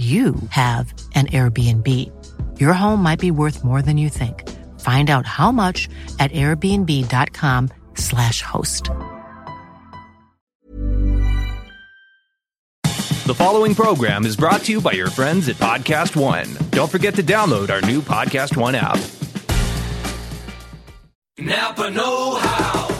you have an Airbnb. Your home might be worth more than you think. Find out how much at airbnb.com/slash host. The following program is brought to you by your friends at Podcast One. Don't forget to download our new Podcast One app. Napa Know How.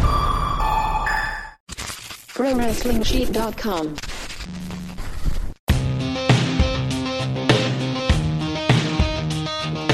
ProWrestlingSheet.com.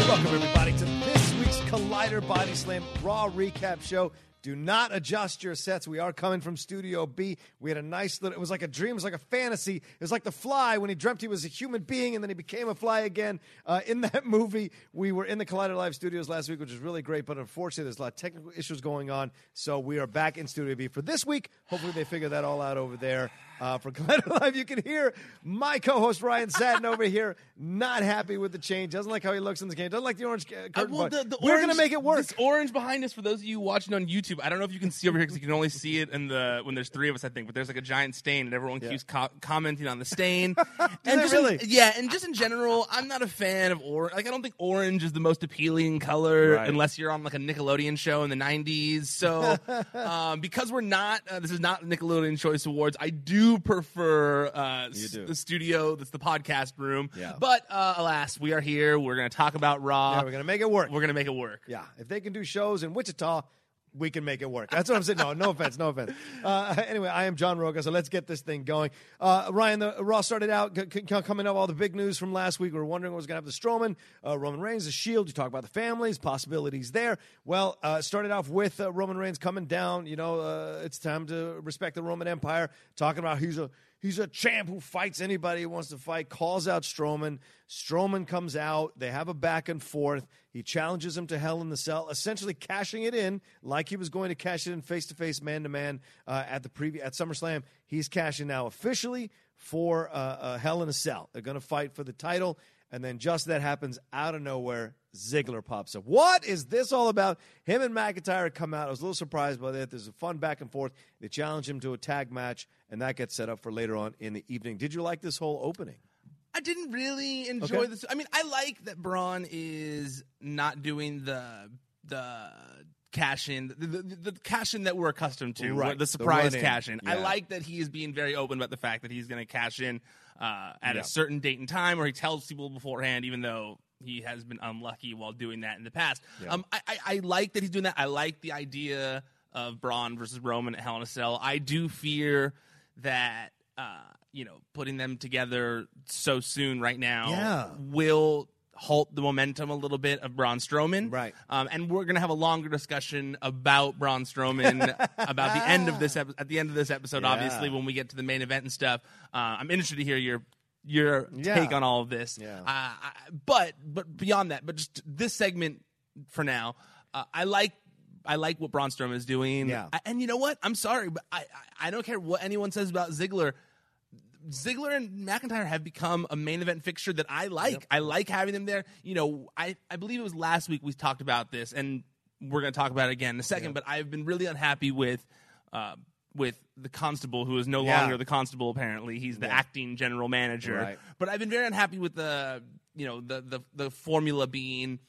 Welcome, everybody, to this week's Collider Body Slam Raw Recap Show. Do not adjust your sets. We are coming from Studio B. We had a nice little, it was like a dream, it was like a fantasy. It was like the fly when he dreamt he was a human being and then he became a fly again. Uh, in that movie, we were in the Collider Live studios last week, which was really great, but unfortunately, there's a lot of technical issues going on. So we are back in Studio B for this week. Hopefully, they figure that all out over there. Uh, for Collider Live, you can hear my co host Ryan Satin over here, not happy with the change. Doesn't like how he looks in the game. Doesn't like the orange uh, curtain. well, the- the we're going to make it work. This orange behind us, for those of you watching on YouTube, I don't know if you can see over here because you can only see it in the when there's three of us, I think. But there's like a giant stain, and everyone keeps co- commenting on the stain. and just in- really? yeah, and just in general, I'm not a fan of orange. Like, I don't think orange is the most appealing color Right. unless you're on like a Nickelodeon show in the '90s. So, um, because we're not, uh, this is not Nickelodeon Choice Awards. I do prefer uh, do. the studio. That's the podcast room. Yeah. But uh, alas, we are here. We're going to talk about Raw. Yeah, we're going to make it work. We're going to make it work. Yeah, if they can do shows in Wichita, we can make it work. That's what I'm saying. No, no offense, no offense. Uh, anyway, I am John Roca, so let's get this thing going. Uh, Ryan, the Raw started out c- c- coming up all the big news from last week. We were wondering what was going to happen to Strowman, uh, Roman Reigns, the Shield. You talk about the families, possibilities there. Well, uh, started off with uh, Roman Reigns coming down. You know, uh, it's time to respect the Roman Empire. Talking about he's a He's a champ who fights anybody who wants to fight, calls out Strowman. Strowman comes out. They have a back and forth. He challenges him to Hell in the Cell, essentially cashing it in like he was going to cash it in face to face, man to man at the previous at SummerSlam. He's cashing now officially for uh, uh, Hell in a Cell. They're going to fight for the title. And then just that happens out of nowhere. Ziggler pops up. What is this all about? Him and McIntyre come out. I was a little surprised by that. There's a fun back and forth. They challenge him to a tag match, and that gets set up for later on in the evening. Did you like this whole opening? I didn't really enjoy Okay. this. I mean, I like that Braun is not doing the the cash in, the, the, the cash in that we're accustomed to, Right. the The surprise run-in. cash in. I like that he is being very open about the fact that he's going to cash in uh, at Yeah. a certain date and time, or he tells people beforehand, even though he has been unlucky while doing that in the past. Yeah. Um, I, I, I like that he's doing that. I like the idea of Braun versus Roman at Hell in a Cell. I do fear that uh, you know putting them together so soon right now Yeah. will halt the momentum a little bit of Braun Strowman. Right. Um, and we're gonna have a longer discussion about Braun Strowman about the end of this epi- at the end of this episode. Yeah. Obviously, when we get to the main event and stuff, uh, I'm interested to hear your your Yeah. take on all of this. Yeah. Uh, I, but but beyond that, but just this segment for now, uh, I like. I like what Braun Strowman is doing. Yeah. I- and you know what? I'm sorry, but I, I I don't care what anyone says about Ziggler. Ziggler and McIntyre have become a main event fixture that I like. I like having them there. You know, I, I believe it was last week we talked about this, and we're going to talk about it again in a second. But I've been really unhappy with uh, with the constable, who is no Yeah. longer the constable. Apparently, he's the acting general manager. Right. But I've been very unhappy with the you know the the, the formula being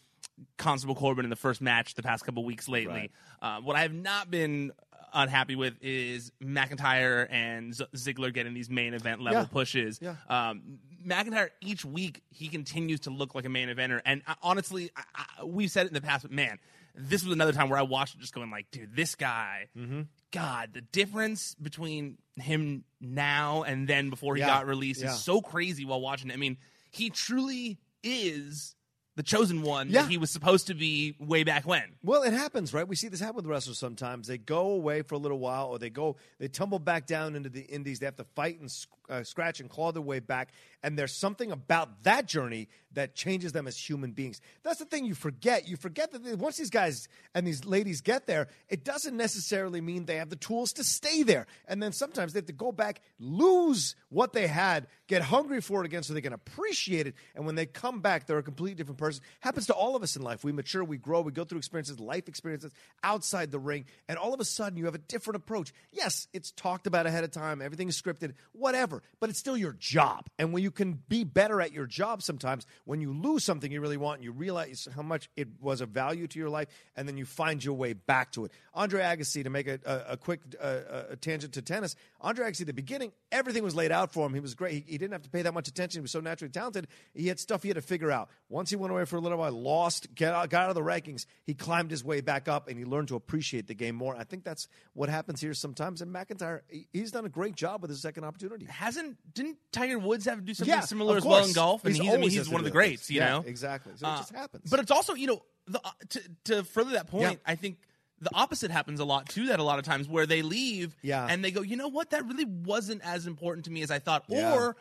Constable Corbin in the first match the past couple weeks lately. Uh, what I have not been unhappy with is McIntyre and Z- Ziggler getting these main event level Yeah. pushes. Yeah. Um, McIntyre each week he continues to look like a main eventer, and I, honestly, I, I, we've said it in the past, but man, this was another time where I watched it just going like, dude, this guy. Mm-hmm. God, the difference between him now and then before he Yeah. got released Yeah. is so crazy while watching it. I mean, he truly is the chosen one Yeah. that he was supposed to be way back when. Well, it happens, right? We see this happen with wrestlers sometimes. They go away for a little while, or they go, they tumble back down into the indies. They have to fight and uh, scratch and claw their way back. And there's something about that journey that changes them as human beings. That's the thing you forget. You forget that once these guys and these ladies get there, it doesn't necessarily mean they have the tools to stay there. And then sometimes they have to go back, lose what they had, get hungry for it again so they can appreciate it. And when they come back, they're a completely different person. Happens to all of us in life. We mature, we grow, we go through experiences, life experiences outside the ring, and all of a sudden you have a different approach. Yes, it's talked about ahead of time, everything is scripted, whatever, but it's still your job. And when you can be better at your job sometimes, when you lose something you really want and you realize how much it was of value to your life, and then you find your way back to it. Andre Agassi, to make a, a, a quick uh, a tangent to tennis, Andre Agassi, the beginning, everything was laid out for him. He was great. He, he didn't have to pay that much attention. He was so naturally talented. He had stuff he had to figure out. Once he went away for a little while, lost, get out, got out of the rankings, he climbed his way back up and he learned to appreciate the game more. I think that's what happens here sometimes. And McIntyre, he- he's done a great job with his second opportunity. Hasn't didn't Tiger Woods have to do something Yeah, similar of as well course. in golf? And He's he's, I mean, always he's to one of do the greats, you Yeah, know. exactly. So it just happens. But it's also, you know, the, uh, to to further that point, Yeah. I think the opposite happens a lot too. That a lot of times where they leave, Yeah. and they go, you know what, that really wasn't as important to me as I thought, Yeah. or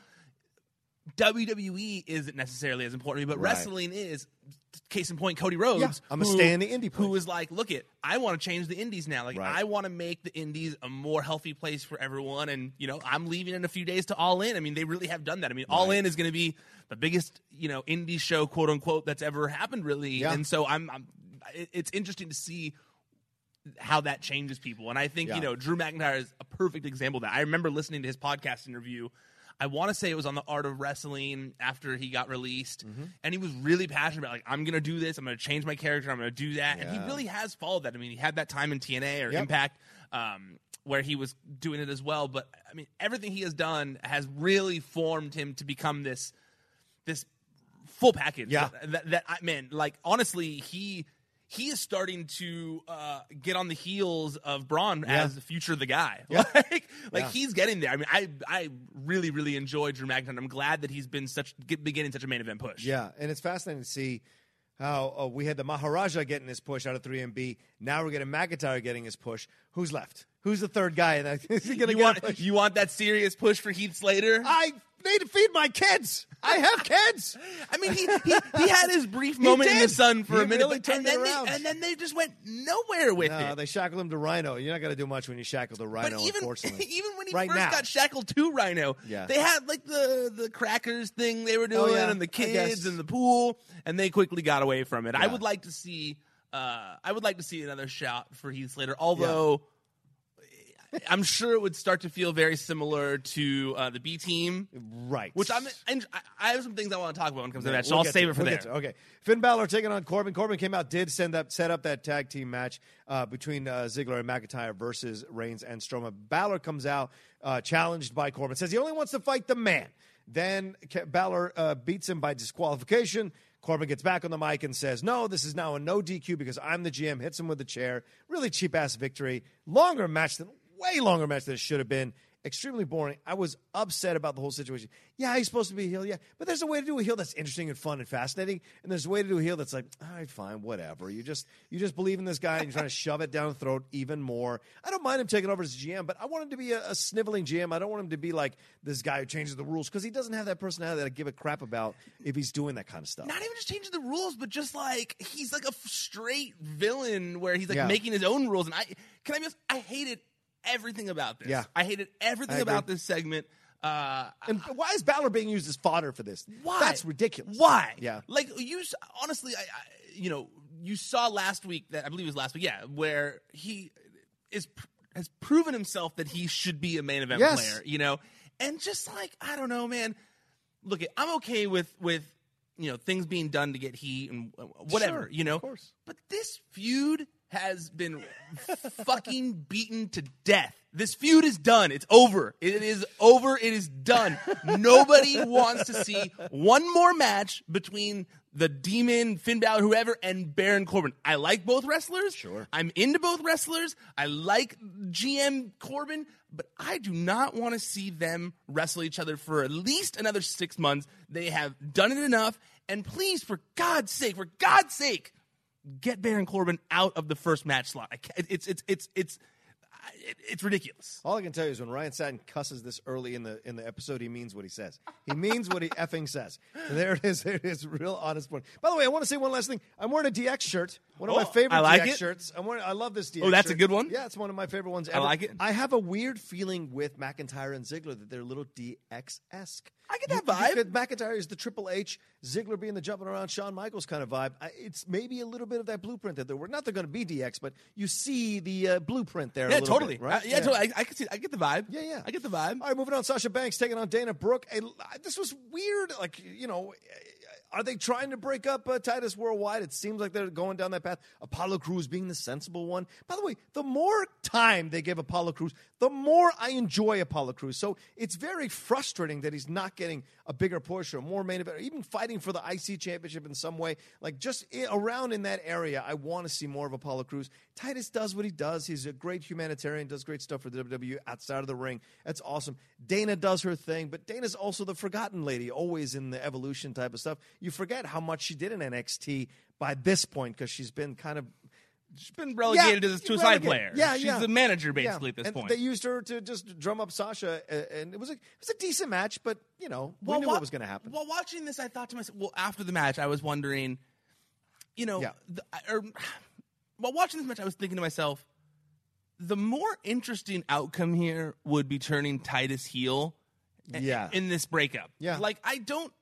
WWE isn't necessarily as important to me, but Right. wrestling is. Case in point, Cody Rhodes. Yeah, I'm a stay in the indie Who was like, look it, I want to change the indies now. Like, Right. I want to make the indies a more healthy place for everyone. And you know, I'm leaving in a few days to All In. I mean, they really have done that. I mean, All In is going to be the biggest you know indie show, quote unquote, that's ever happened, really. Yeah. And so I'm, I'm it's interesting to see how that changes people. And I think, Yeah. you know, Drew McIntyre is a perfect example of that. I remember listening to his podcast interview. I want to say it was on the art of wrestling after he got released. Mm-hmm. And he was really passionate about, like, I'm going to do this. I'm going to change my character. I'm going to do that. And he really has followed that. I mean, he had that time in TNA or Yep. Impact um, where he was doing it as well. But, I mean, everything he has done has really formed him to become this this full package. Yeah. That, that, that I man, like honestly, he he is starting to uh, get on the heels of Braun Yeah. as the future of the guy. Yeah. Like, like Yeah. he's getting there. I mean, I I really really enjoy Drew McIntyre. I'm glad that he's been such getting such a main event push. Yeah, and it's fascinating to see how uh, we had the Maharaja getting his push out of 3MB. Now we're getting McIntyre getting his push. Who's left? Who's the third guy? And is he going to You get want you want that serious push for Heath Slater? I need to feed my kids. I have kids. I mean, he, he he had his brief moment in the did. sun for He a minute, really but, turned and it then around. they, and then they just went nowhere with No, it. they shackled him to Rhyno. You're not going to do much when you shackle the Rhyno, but even unfortunately. even when he Right first now. got shackled to Rhyno, Yeah. they had like the the crackers thing they were Oh, doing, yeah, and the guess. kids and the pool, and they quickly got away from it. I Yeah. would like to see, uh, I would like to see another shot for Heath Slater, although. I'm sure it would start to feel very similar to uh, the B team, right? Which I'm. And I, have some things I want to talk about when it comes to that. So We'll I'll save to it for We'll there. Okay, Finn Balor taking on Corbin. Corbin came out, did send up, set up that tag team match uh, between uh, Ziggler and McIntyre versus Reigns and Strowman. Balor comes out uh, challenged by Corbin, says he only wants to fight the man. Then Balor uh, beats him by disqualification. Corbin gets back on the mic and says, No, this is now a no DQ because I'm the GM. Hits him with a chair. Really cheap ass victory. Longer match than, way longer match than it should have been. Extremely boring. I was upset about the whole situation. Yeah, he's supposed to be a heel, yeah. But there's a way to do a heel that's interesting and fun and fascinating. And there's a way to do a heel that's like, all right, fine, whatever. You just you just believe in this guy and you're trying to shove it down the throat even more. I don't mind him taking over as GM, but I want him to be a, a sniveling GM. I don't want him to be like this guy who changes the rules because he doesn't have that personality that I give a crap about if he's doing that kind of stuff. Not even just changing the rules, but just like he's like a f- straight villain where he's like Yeah. making his own rules. And I can I be honest, I hated everything about this. Yeah. I hated everything I about this segment. Uh, And why is Balor being used as fodder for this? Why? That's ridiculous. Why? Yeah. Like you, honestly, I, I, you know, you saw last week that I believe it was last week. Yeah, where he is has proven himself that he should be a main event Yes. player. You know, and just like I don't know, man. Look, I'm okay with with you know things being done to get heat and whatever. Sure, you know, of course. but this feud has been fucking beaten to death. This feud is done. It's over. It is over. It is done. Nobody wants to see one more match between the Demon, Finn Balor, whoever, and Baron Corbin. I like both wrestlers. Sure. I'm into both wrestlers. I like GM Corbin, but I do not want to see them wrestle each other for at least another six months. They have done it enough. And please, for God's sake, for God's sake, get Baron Corbin out of the first match slot. It's it's it's it's it, it's ridiculous. All I can tell you is when Ryan Satin cusses this early in the in the episode, he means what he says. He means what he effing says. There it is. There it is. Real honest point. By the way, I want to say one last thing. I'm wearing a DX shirt. One of Oh, my favorite I like DX it. shirts. I'm wearing, I love this DX. Oh, that's a good one? Yeah, it's one of my favorite ones. I Ever. like it. I have a weird feeling with McIntyre and Ziggler that they're a little DX esque. I get that vibe. McIntyre is the Triple H, Ziggler being the jumping around Shawn Michaels kind of vibe. I, it's maybe a little bit of that blueprint that they're not. They're going to be DX, but you see the uh, blueprint there. a Yeah, little totally. bit, right? Uh, yeah, totally. I, I can see. I get the vibe. Yeah, yeah. I get the vibe. All right, moving on. Sasha Banks taking on Dana Brooke. Hey, this was weird. Like, you know, are they trying to break up uh, Titus Worldwide? It seems like they're going down that path. Apollo Crews being the sensible one. By the way, the more time they give Apollo Crews, the more I enjoy Apollo Crews. So it's very frustrating that he's not getting a bigger push or more main event, or even fighting for the IC championship in some way. Like just around in that area, I want to see more of Apollo Crews. Titus does what he does. He's a great humanitarian, does great stuff for the WWE outside of the ring. That's awesome. Dana does her thing, but Dana's also the forgotten lady, always in the evolution type of stuff. You forget how much she did in NXT by this point because she's been kind of She's been relegated Yeah, to this a side player. Yeah, she's yeah. the manager Yeah. basically at this and point. They used her to just drum up Sasha, and it was a it was a decent match, but you know we Well, knew wa- what was going to happen. While watching this, I thought to myself, well, after the match, I was wondering, you know, Yeah. the, or while watching this match, I was thinking to myself, the more interesting outcome here would be turning Titus heel. i- Yeah. In this breakup. Yeah. Like I don't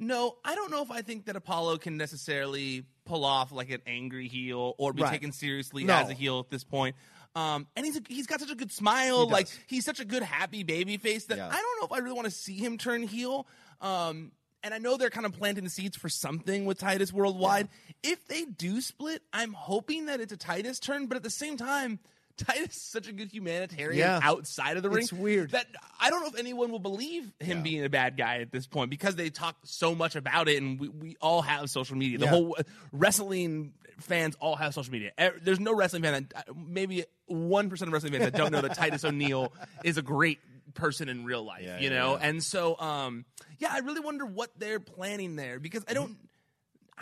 know. I don't know if I think that Apollo can necessarily pull off like an angry heel or be Right. taken seriously No. as a heel at this point. Um, and he's a, he's got such a good smile. He like he's such a good happy baby face that Yeah. I don't know if I really want to see him turn heel. Um, and I know they're kind of planting the seeds for something with Titus Worldwide. If they do split, I'm hoping that it's a Titus turn, but at the same time, Titus is such a good humanitarian Yeah. outside of the ring. It's weird. that I don't know if anyone will believe him being a bad guy at this point because they talk so much about it, and we, we all have social media. The Yeah. whole uh, wrestling fans all have social media. E- There's no wrestling fan that uh, maybe one percent of wrestling fans that don't know that Titus O'Neil is a great person in real life. Yeah, you yeah, know, yeah. and so um, yeah, I really wonder what they're planning there because I don't.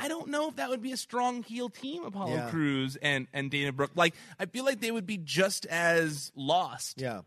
I don't know if that would be a strong heel team, Apollo Yeah. Crews and, and Dana Brooke. Like, I feel like they would be just as lost, Yeah.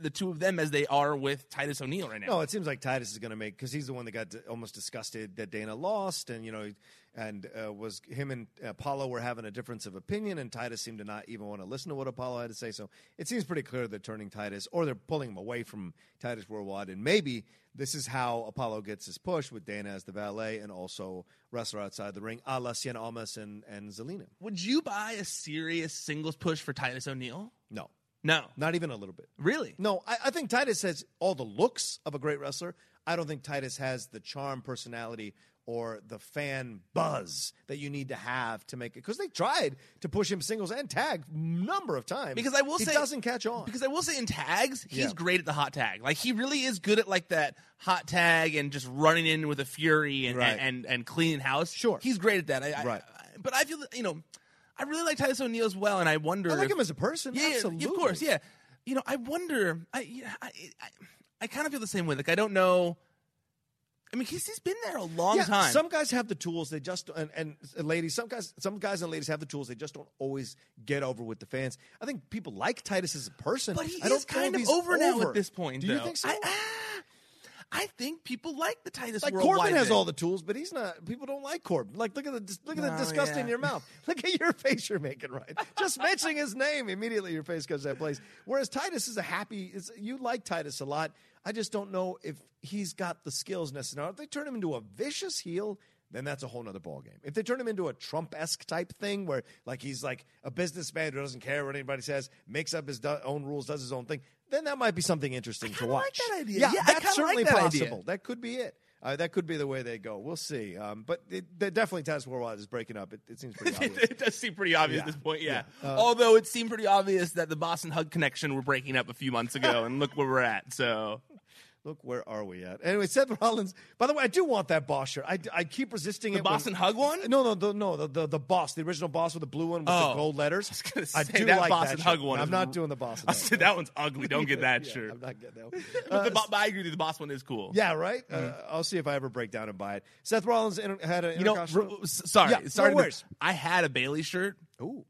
the two of them, as they are with Titus O'Neil right now. No, it seems like Titus is going to make because he's the one that got almost disgusted that Dana lost, and you know, and uh, was him and Apollo were having a difference of opinion, and Titus seemed to not even want to listen to what Apollo had to say. So it seems pretty clear they're turning Titus, or they're pulling him away from Titus Worldwide, and maybe this is how Apollo gets his push with Dana as the valet and also wrestler outside the ring, a la Cien Almas and and Zelina. Would you buy a serious singles push for Titus O'Neil? No, No, not even a little bit. Really? No, I, I think Titus has all the looks of a great wrestler. I don't think Titus has the charm, personality, or the fan buzz that you need to have to make it. Because they tried to push him singles and tag number of times. Because I will he say doesn't catch on. Because I will say in tags, he's Yeah. great at the hot tag. Like he really is good at like that hot tag and just running in with a fury and Right. and, and, and cleaning house. Sure. he's great at that. I, I- Right. I- but I feel you know, I really like Titus O'Neil as well, and I wonder. I like if- him as a person. Yeah, yeah, absolutely. of course, yeah. You know, I wonder. I I, I, I kind of feel the same way. Like I don't know. I mean, he's, he's been there a long yeah, time. Some guys have the tools. They just and, and ladies. Some guys, some guys and ladies have the tools. They just don't always get over with the fans. I think people like Titus as a person, but he I don't is kind of he's over now at this point. Do you think so? I, ah, I think people like the Titus. like worldwide Corbin has thing. all the tools, but he's not. People don't like Corbin. Like look at the look at the No, disgust in your mouth. Look at your face you're making. Right, just mentioning his name immediately, your face goes that place. Whereas Titus is a happy. Is, you like Titus a lot. I just don't know if he's got the skills necessary. If they turn him into a vicious heel. Then that's a whole nother ballgame. If they turn him into a Trump esque type thing, where like he's like a businessman who doesn't care what anybody says, makes up his do- own rules, does his own thing, then that might be something interesting to watch. like that idea. Yeah, Yeah, that's kinda like certainly that idea. possible. That could be it. Uh, that could be the way they go. We'll see. Um, but it, they definitely Titus Worldwide is breaking up. It, it seems pretty obvious. it does seem pretty obvious Yeah. at this point, yeah. Yeah. Uh, Although it seemed pretty obvious that the Boss 'n' Hug connection were breaking up a few months ago, and look where we're at. So Look, where are we at? Anyway, Seth Rollins. By the way, I do want that boss shirt. I, I keep resisting it. the it. when- Hug one. No, no, the, no, the, the the boss, the original boss with the blue one with the Oh. gold letters. I, gonna say, do that like Boston that Hug shirt. one I'm not r- doing the Boston. I said that one's ugly. Don't get that Yeah, shirt. I'm not getting that. One. But the, Uh, but I agree. The boss one is cool. yeah, right. Uh, I'll see if I ever break down and buy it. Seth Rollins inter- had a You know, r- sorry, Yeah, sorry. to- worries. I had a Bayley shirt Ooh,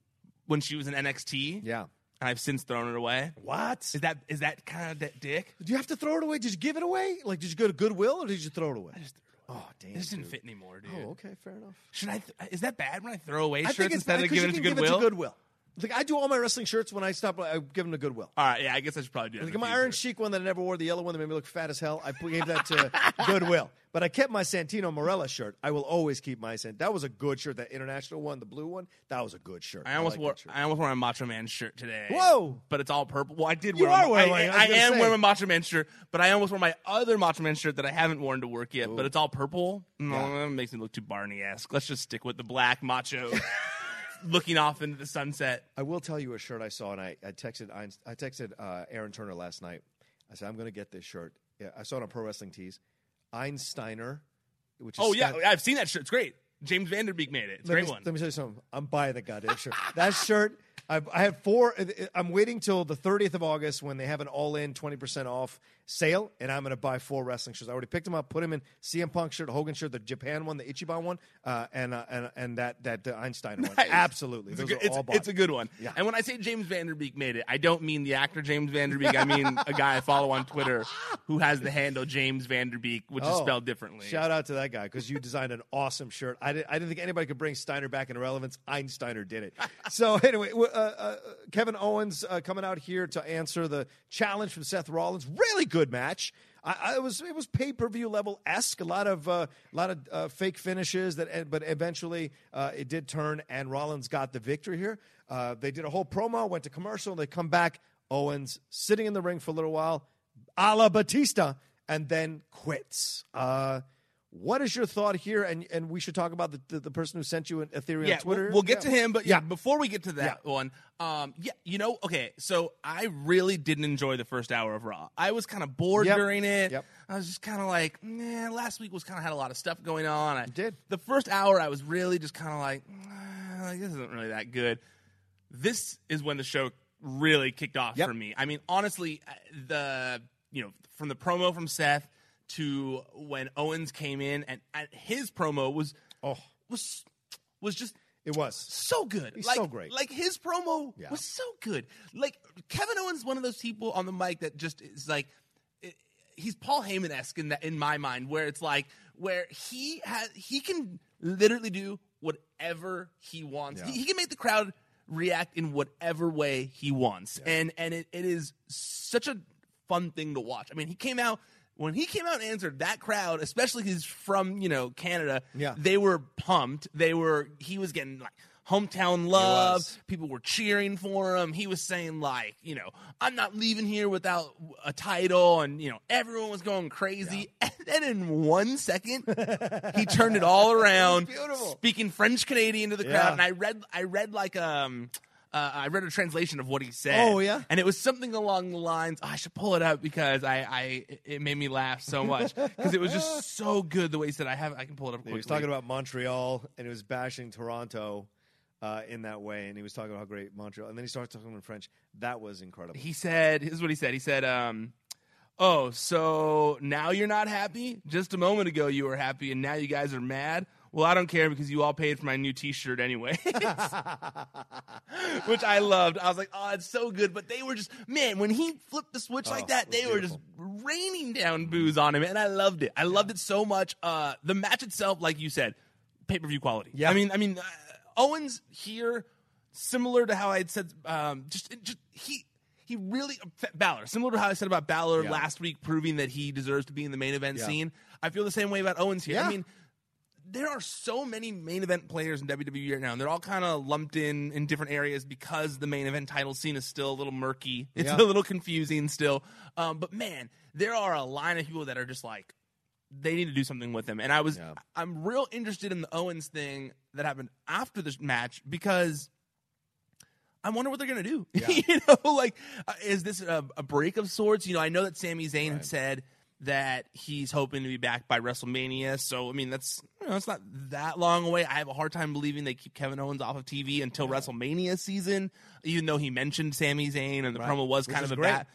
when she was in NXT. yeah. And I've since thrown it away. What? Is that is that kind of that dick? Do you have to throw it away? Did you give it away? Like, did you go to Goodwill or did you throw it away? Oh, damn. It just didn't fit anymore, dude. Oh, okay, fair enough. Should I? Th- is that bad when I throw away I shirts instead of giving it to give Goodwill? it to Goodwill. Like I do all my wrestling shirts when I stop. I give them to Goodwill. All right, yeah, I guess I should probably do that. Like my. Iron Sheik one that I never wore, the yellow one that made me look fat as hell, I gave that to Goodwill. But I kept my Santino Marella shirt. I will always keep my Sant. That was a good shirt. That international one, the blue one, that was a good shirt. I almost like wore. I almost wore my Macho Man shirt today. Whoa! But it's all purple. Well, I did You wear. are a- wearing I. I I am say. wearing my Macho Man shirt, but I almost wore my other Macho Man shirt that I haven't worn to work yet. But it's all purple. No, Yeah. that makes me look too Barney esque. Let's just stick with the black macho, looking off into the sunset. I will tell you a shirt I saw, and I, I texted I texted uh, Aaron Turner last night. I said I'm going to get this shirt. Yeah, I saw it on Pro Wrestling Tees. Einsteiner, which is Oh yeah, Scott- I've seen that shirt. It's great. James Vanderbeek made it. It's a let great me, one. Let me tell you something. I'm buying the goddamn shirt. that shirt. I, I have four. I'm waiting till the 30th of August when they have an all-in 20% off sale, and I'm going to buy four wrestling shirts. I already picked them up, put them in CM Punk shirt, Hogan shirt, the Japan one, the Ichiban one, uh, and, uh, and and that that uh, Einstein one. Nice. Absolutely, It's a, good, are it's, it's a good one. Yeah. And when I say James Vanderbeek made it, I don't mean the actor James Vanderbeek. I mean a guy I follow on Twitter who has the handle James Vanderbeek, which is Oh, spelled differently. Shout out to that guy because you designed an awesome shirt. I, did, I didn't think anybody could bring Steiner back into relevance. Einsteiner did it. so anyway, uh, uh, Kevin Owens uh, coming out here to answer the challenge from Seth Rollins. Really good match. I, I it was it was pay per view level esque. A lot of uh, a lot of uh, fake finishes that, but eventually uh, it did turn, and Rollins got the victory here. Uh, they did a whole promo, went to commercial, they come back. Owens sitting in the ring for a little while, a la Batista, and then quits. What is your thought here? And and we should talk about the, the, the person who sent you a theory yeah, on Twitter. We'll, we'll get Yeah. to him, but yeah, before we get to that Yeah. one, um, yeah, you know, okay, so I really didn't enjoy the first hour of Raw. I was kind of bored Yep. during it. Yep. I was just kind of like, man, last week was kind of had a lot of stuff going on. I did. the first hour. I was really just kind of like, "Ah, like, this isn't really that good. This is when the show really kicked off Yep. for me. I mean, honestly, uh, the you know from the promo from Seth to when Owens came in and, and his promo was Oh. was was just It was. so good. He's like, so great. Like his promo Yeah. was so good. Like Kevin Owens, one of those people on the mic that just is like, it- he's Paul Heyman esque in that in my mind, where it's like where he has he can literally do whatever he wants. Yeah. He, he can make the crowd react in whatever way he wants, and and it, it is such a fun thing to watch. I mean, he came out. When he came out and answered that crowd, especially he's from you know Canada, Yeah. they were pumped. They were he was getting like hometown love. People were cheering for him. He was saying like, you know, I'm not leaving here without a title, and you know, everyone was going crazy. And then in one second, he turned it all around, beautiful. speaking French Canadian to the Yeah. crowd. And I read, I read like um. Uh, I read a translation of what he said. Oh, yeah? and it was something along the lines. I should pull it up because I, I, it made me laugh so much because it was just so good the way he said. I have, I can pull it up. He was talking about Montreal and he was bashing Toronto uh, in that way, and he was talking about how great Montreal, and then he started talking in French. That was incredible. he said, "This is what he said." He said, um, "Oh, so now you're not happy? Just a moment ago you were happy, and now you guys are mad." Well, I don't care because you all paid for my new T-shirt anyway, which I loved. I was like, "Oh, it's so good." But they were just, man, when he flipped the switch like that, they were just raining down boos on him, and I loved it. I loved it so much. Uh, the match itself, like you said, pay-per-view quality. Yeah. I mean, I mean, uh, Owens here, similar to how I had said, um, just, just he he really Balor, similar to how I said about Balor Yeah. last week, proving that he deserves to be in the main event Yeah. scene. I feel the same way about Owens here. Yeah. I mean, there are so many main event players in WWE right now, and they're all kind of lumped in in different areas because the main event title scene is still a little murky. It's Yeah. a little confusing still. Um, but man, there are a line of people that are just like they need to do something with him. And I was Yeah. I'm real interested in the Owens thing that happened after this match because I wonder what they're gonna do. you know, like uh, is this a, a break of sorts? You know, I know that Sami Zayn had said that he's hoping to be back by WrestleMania. So I mean, that's you know, it's not that long away. I have a hard time believing they keep Kevin Owens off of TV until WrestleMania season, even though he mentioned Sami Zayn and the promo was Which kind of a bat.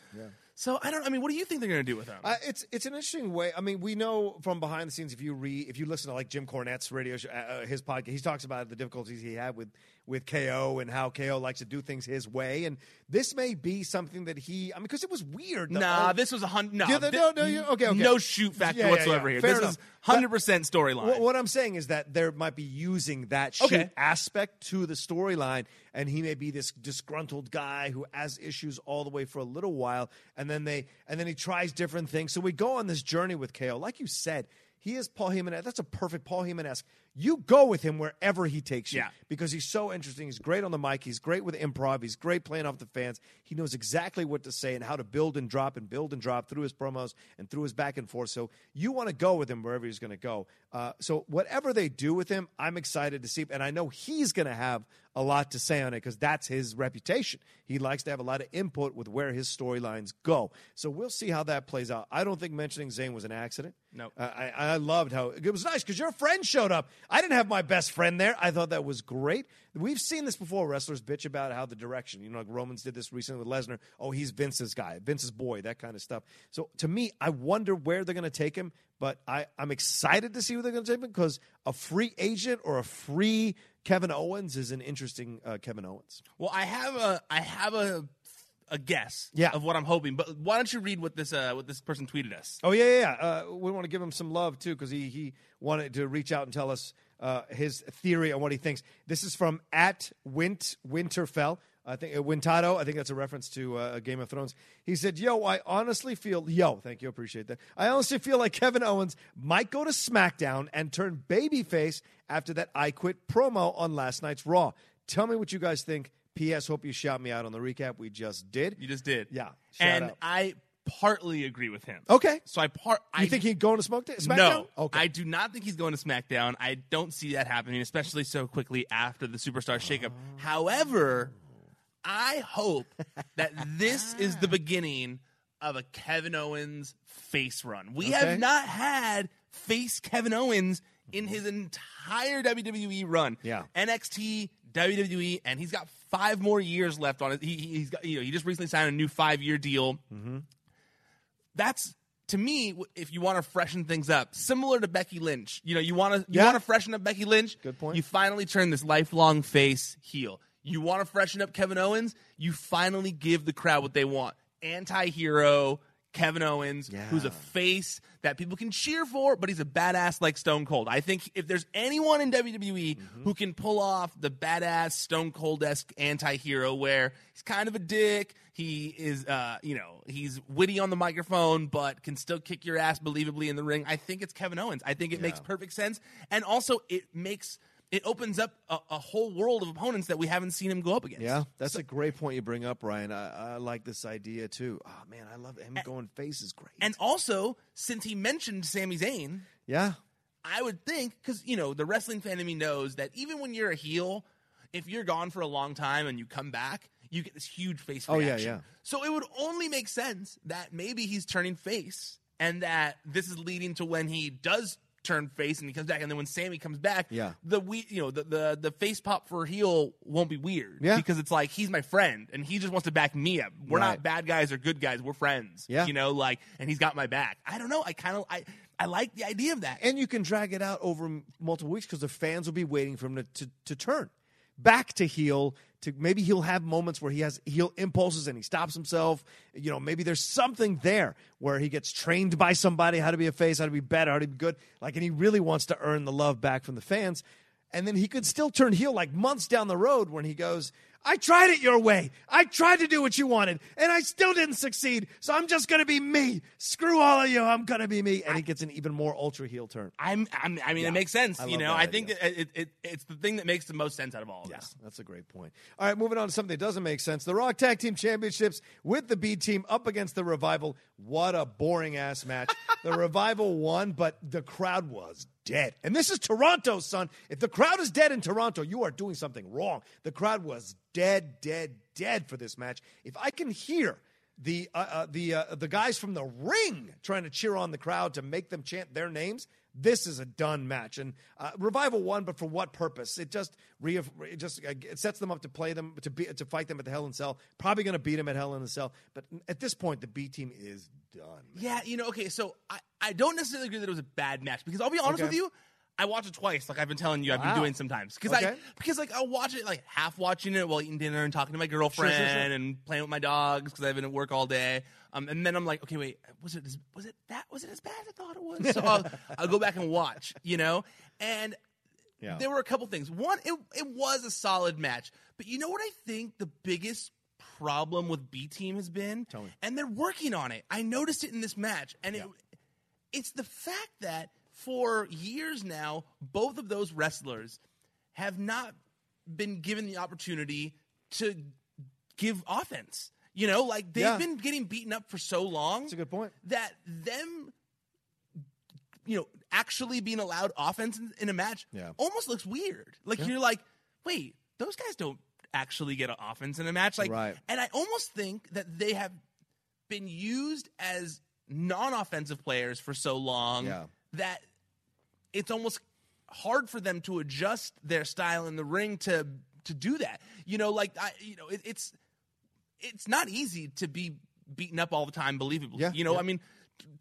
So I don't. I mean, what do you think they're gonna do with him? Uh, it's it's an interesting way. I mean, we know from behind the scenes if you read if you listen to like Jim Cornette's radio show, uh, uh, his podcast, he talks about the difficulties he had with with KO and how KO likes to do things his way, and this may be something that he. I mean, because it was weird. the- Nah, oh, this was a hundred. No, Yeah, the- no, no, you- okay, okay. no shoot factor yeah, whatsoever yeah. here. Fair this enough. is hundred percent storyline. What, what I'm saying is that there might be using that shoot Okay. aspect to the storyline, and he may be this disgruntled guy who has issues all the way for a little while, and then they and then he tries different things. So we go on this journey with KO, like you said. He is Paul Heyman. That's a perfect Paul Heyman esque. You go with him wherever he takes you Yeah. because he's so interesting. He's great on the mic. He's great with improv. He's great playing off the fans. He knows exactly what to say and how to build and drop and build and drop through his promos and through his back and forth. So you want to go with him wherever he's going to go. Uh, so whatever they do with him, I'm excited to see. And I know he's going to have a lot to say on it because that's his reputation. He likes to have a lot of input with where his storylines go. So we'll see how that plays out. I don't think mentioning Zayn was an accident. Nope. Uh, I, I loved how it was nice because your friend showed up. I didn't have my best friend there. I thought that was great. We've seen this before. Wrestlers bitch about how the direction, you know, like Romans did this recently with Lesnar. Oh, he's Vince's guy, Vince's boy, that kind of stuff. So to me, I wonder where they're going to take him. But I, I'm excited to see where they're going to take him because a free agent or a free Kevin Owens is an interesting uh, Kevin Owens. Well, I have a I have a a guess Yeah. of what I'm hoping, but why don't you read what this uh, what this person tweeted us? Oh yeah, yeah. yeah. Uh, we want to give him some love too because he he wanted to reach out and tell us uh, his theory on what he thinks. This is from at Wint Winterfell. I think uh, Wintado. I think that's a reference to uh, Game of Thrones. He said, "Yo, I honestly feel yo, thank you, appreciate that. I honestly feel like Kevin Owens might go to SmackDown and turn babyface after that I Quit promo on last night's Raw. Tell me what you guys think. P.S. Hope you shout me out on the recap we just did. You just did, Yeah, shout and out. I partly agree with him. Okay. so I part. You I think he'd to Smoke SmackDown? No, Okay. I do not think he's going to SmackDown. I don't see that happening, especially so quickly after the superstar shakeup. However, I hope that this is the beginning of a Kevin Owens face run. We Okay. have not had face Kevin Owens in his entire WWE run. Yeah. NXT, WWE, and he's got five more years left on it. He, he- he's got, you know, he just recently signed a new five year deal mm-hmm. that's to me if you want to freshen things up similar to becky lynch you know you want to you Yeah. want to freshen up becky lynch Good point. you finally turn this lifelong face heel you want to freshen up kevin owens you finally give the crowd what they want anti-hero kevin owens who's a face that people can cheer for but he's a badass like stone cold i think if there's anyone in wwe Mm-hmm. who can pull off the badass stone cold-esque anti-hero where he's kind of a dick he is, uh, you know, he's witty on the microphone, but can still kick your ass believably in the ring. I think it's Kevin Owens. I think it makes perfect sense, and also it makes it opens up a, a whole world of opponents that we haven't seen him go up against. Yeah, that's a great point you bring up, Ryan. I, I like this idea too. Oh man, I love him going face is great. And also, since he mentioned Sami Zayn, yeah, I would think because you know the wrestling fan in me knows that even when you're a heel, if you're gone for a long time and you come back, you get this huge face Oh, yeah, yeah. So it would only make sense that maybe he's turning face, and that this is leading to when he does turn face and he comes back, and then when Sami comes back, Yeah. the we you know the the, the face pop for heel won't be weird, Yeah. because it's like he's my friend and he just wants to back me up. We're Right. not bad guys or good guys, we're friends. Yeah. you know, like and he's got my back. I don't know, I kind of I I like the idea of that. and you can drag it out over multiple weeks because the fans will be waiting for him to, to, to turn back to heel. To maybe he'll have moments where he has heel impulses and he stops himself. You know, maybe there's something there where he gets trained by somebody how to be a face, how to be better, how to be good. Like, and he really wants to earn the love back from the fans. And then he could still turn heel like months down the road when he goes, I tried it your way. I tried to do what you wanted, and I still didn't succeed. So I'm just going to be me. Screw all of you. I'm going to be me. And he gets an even more ultra heel turn. I'm, I'm I mean, Yeah. it makes sense. I you know, I think idea. that it, it, it's the thing that makes the most sense out of all of Yeah, this. that's a great point. All right, moving on to something that doesn't make sense. The Raw Tag Team Championships with the B Team up against the Revival. What a boring ass match. the Revival won, but the crowd was dead. And this is Toronto, son. If the crowd is dead in Toronto, you are doing something wrong. The crowd was dead, dead, dead for this match. If I can hear the uh, uh, the uh, the guys from the ring trying to cheer on the crowd to make them chant their names. This is a done match, and uh, Revival won, but for what purpose? It just re- it just uh, it sets them up to play them to be to fight them at the Hell in Cell. Probably going to beat them at Hell in a Cell, but at this point, the B team is done. Yeah, you know, okay, so I, I don't necessarily agree that it was a bad match because I'll be honest Okay. with you, I watched it twice, like I've been telling you, I've Wow. been doing sometimes because I Okay. because like I'll watch it like half watching it while eating dinner and talking to my girlfriend and playing with my dogs because I've been at work all day. Um, and then I'm like, okay, wait, was it as, was it that was it as bad as I thought it was? So I'll, I'll go back and watch, you know, and Yeah. there were a couple things. One, it it was a solid match, but you know what I think the biggest problem with B Team has been, Tell me. and they're working on it. I noticed it in this match, and it it's the fact that for years now, both of those wrestlers have not been given the opportunity to give offense. You know, like they've Yeah. been getting beaten up for so long. That's a good point. That them, you know, actually being allowed offense in, in a match Yeah. almost looks weird. Like you're like, wait, those guys don't actually get an offense in a match. Like, Right. and I almost think that they have been used as non-offensive players for so long Yeah. that it's almost hard for them to adjust their style in the ring to to do that. You know, like I, you know, it, it's it's not easy to be beaten up all the time, believably. Yeah, you know, yeah. I mean,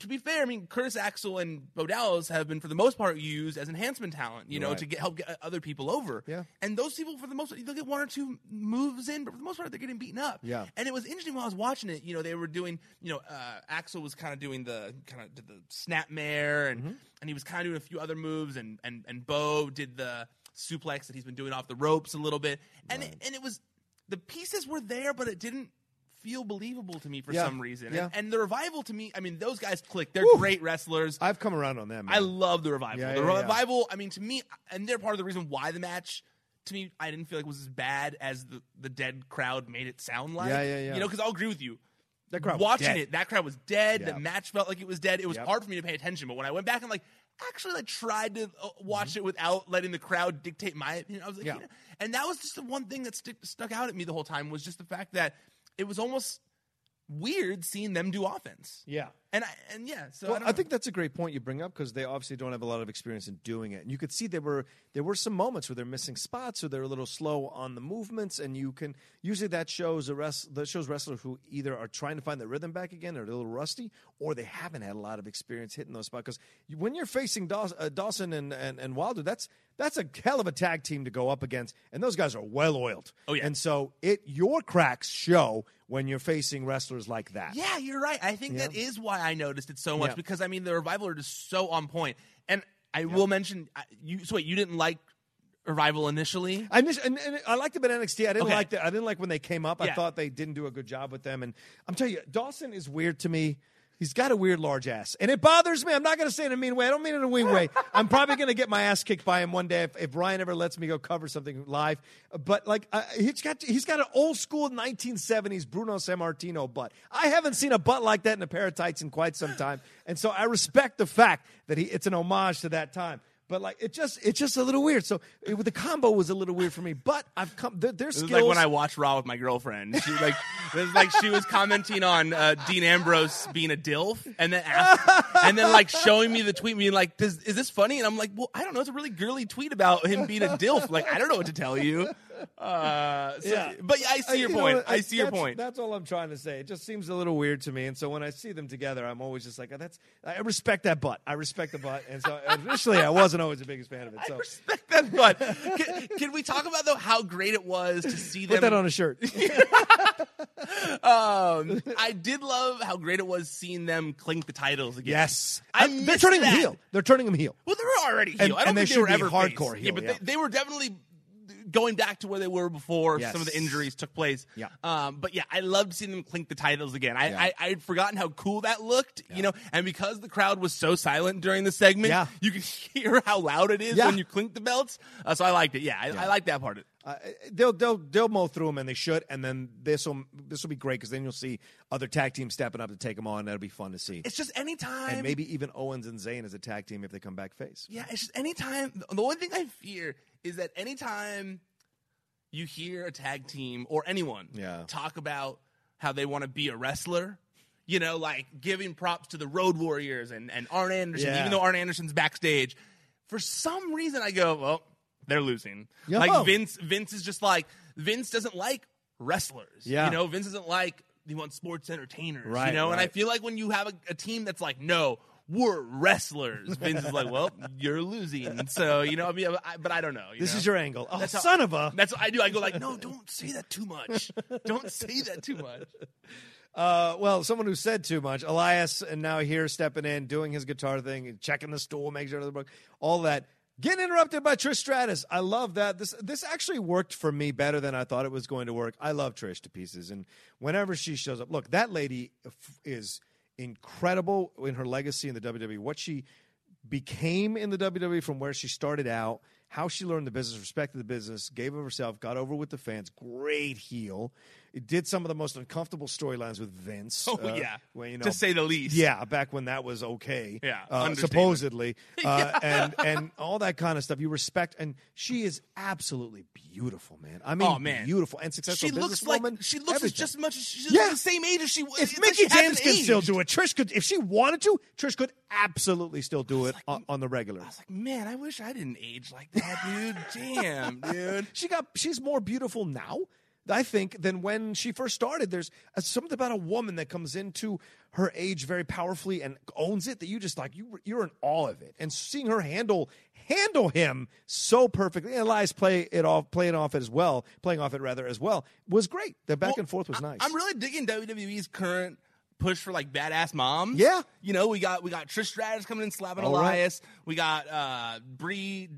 to be fair, I mean, Curtis Axel and Bo Dallas have been, for the most part, used as enhancement talent. You know, Right. to get help get other people over. Yeah. and those people, for the most part, they'll get one or two moves in, but for the most part, they're getting beaten up. Yeah. and it was interesting while I was watching it. You know, they were doing, you know, uh, Axel was kind of doing the kind of the snap mare, and Mm-hmm. and he was kind of doing a few other moves, and and and Bo did the suplex that he's been doing off the ropes a little bit, and it, and it was the pieces were there, but it didn't feel believable to me for Yeah. some reason. Yeah. And, and the revival to me, I mean, those guys click. They're Whew. great wrestlers. I've come around on them. Man. I love the revival. Yeah, the yeah, yeah. revival, I mean, to me, and they're part of the reason why the match. To me, I didn't feel like was as bad as the, the dead crowd made it sound like. Yeah, yeah, yeah. You know, because I'll agree with you. That crowd was Watching dead. it, that crowd was dead. Yeah. The match felt like it was dead. It was Yep. hard for me to pay attention. But when I went back and like actually like tried to uh, watch it without letting the crowd dictate my opinion, I was like, Mm-hmm. Yeah. you know, and that was just the one thing that stick, stuck out at me the whole time was just the fact that it was almost weird seeing them do offense. Yeah. And I, and yeah, so Well, I, I think that's a great point you bring up because they obviously don't have a lot of experience in doing it. And you could see there were there were some moments where they're missing spots or they're a little slow on the movements, and you can usually that shows a rest that shows wrestlers who either are trying to find their rhythm back again or they're a little rusty, or they haven't had a lot of experience hitting those spots. Because when you're facing Daws- uh, Dawson and, and and Wilder, that's that's a hell of a tag team to go up against, and those guys are well oiled. Oh, yeah. and so it your cracks show when you're facing wrestlers like that. Yeah, you're right. I think that Yeah. is why I noticed it so much Yeah. because I mean the revival are just so on point. And I will mention you. So wait, you didn't like revival initially? I miss, and, and I liked them at NXT. I didn't Okay. like that. I didn't like when they came up. I thought they didn't do a good job with them. And I'm telling you, Dawson is weird to me He's got a weird large ass, and it bothers me. I'm not going to say it in a mean way. I don't mean it in a mean way. I'm probably going to get my ass kicked by him one day if, if Ryan ever lets me go cover something live. But like, uh, he's got he's got an old school 1970s Bruno Sammartino butt. I haven't seen a butt like that in a pair of tights in quite some time, and so I respect the fact that he it's an homage to that time. But like it just it's just a little weird. So it, the combo was a little weird for me. But I've come their, This skills. like when I watched Raw with my girlfriend. She like this is like she was commenting on uh, Dean Ambrose being a dilf, and then asked, and then like showing me the tweet, being like, Does, "Is this funny?" And I'm like, "Well, I don't know. It's a really girly tweet about him being a dilf. Like, I don't know what to tell you." Uh, so- Yeah. but I see Uh, your you point. what, I see your point. That's all I'm trying to say. It just seems a little weird to me, and so when I see them together, I'm always just like, oh, "That's." I respect that butt. I respect the butt, and so initially I wasn't always the biggest fan of it. So respect that butt. Can, can we talk about though how great it was to see them? put that on a shirt. Um, I did love how great it was seeing them clink the titles again. yes, I Uh, they're turning that. them heel. They're turning them heel. Well, they were already heel. And- I don't they think they, should were ever hardcore face. heel, Yeah, but yeah. They, they were definitely going back to where they were before Yes. some of the injuries took place. Yeah. Um, but yeah, I loved seeing them clink the titles again. I, Yeah. I I had forgotten how cool that looked, you know, and because the crowd was so silent during the segment, Yeah. you could hear how loud it is Yeah. when you clink the belts. Uh, so I liked it. Yeah, I, I like that part of it. Uh, they'll they'll they'll mow through them, and they should. And then this will this will be great because then you'll see other tag teams stepping up to take them on. That'll be fun to see. It's just anytime. and maybe even Owens and Zayn as a tag team if they come back face. Yeah, it's just anytime. The only thing I fear is that anytime you hear a tag team or anyone Yeah. talk about how they want to be a wrestler, you know, like giving props to the Road Warriors and, and Arn Anderson, Yeah. even though Arn Anderson's backstage, for some reason I go, well, they're losing. Yo. Like oh. Vince, Vince is just like Vince doesn't like wrestlers. Yeah. you know, Vince doesn't like he wants sports entertainers. Right, you know, and I feel like when you have a, a team that's like, no, we're wrestlers. Vince is like, well, you're losing. So you know, I mean, I, but I don't know. This know? is your angle. Oh, That's how- son of a. That's what I do. I go like, no, don't say that too much. Don't say that too much. Uh, well, someone who said too much, Elias, and now here stepping in, doing his guitar thing, checking the stool, making sure the book, all that. Getting interrupted by Trish Stratus. I love that. This this actually worked for me better than I thought it was going to work. I love Trish to pieces, and whenever she shows up, look, that lady is incredible in her legacy in the WWE. What she became in the WWE from where she started out, how she learned the business, respected the business, gave of herself, got over with the fans. Great heel. It did some of the most uncomfortable storylines with Vince. Oh, uh, yeah. when, you know, To say the least. Yeah, back when that was okay. Yeah, uh, supposedly, uh, and and all that kind of stuff. You respect, and she is absolutely beautiful, man. I mean, Oh, man. beautiful and successful. She looks like she looks everything. just as much as she's Yeah. the same age as she was. If Mickie like James can still do it, Trish could. If she wanted to, Trish could absolutely still do it on, on the regular. I was like, man, I wish I didn't age like that, dude. Damn, dude. She got. She's more beautiful now, I think, than when she first started. There's uh, something about a woman that comes into her age very powerfully and owns it that you just like you. You're in awe of it, and seeing her handle handle him so perfectly. And Elias play it off, playing off it as well, playing off it rather as well was great. The back Well, and forth was I- nice. I'm really digging WWE's current push for like badass moms. Yeah. you know, we got we got Trish Stratus coming in slapping All right. Elias. We got uh Brie.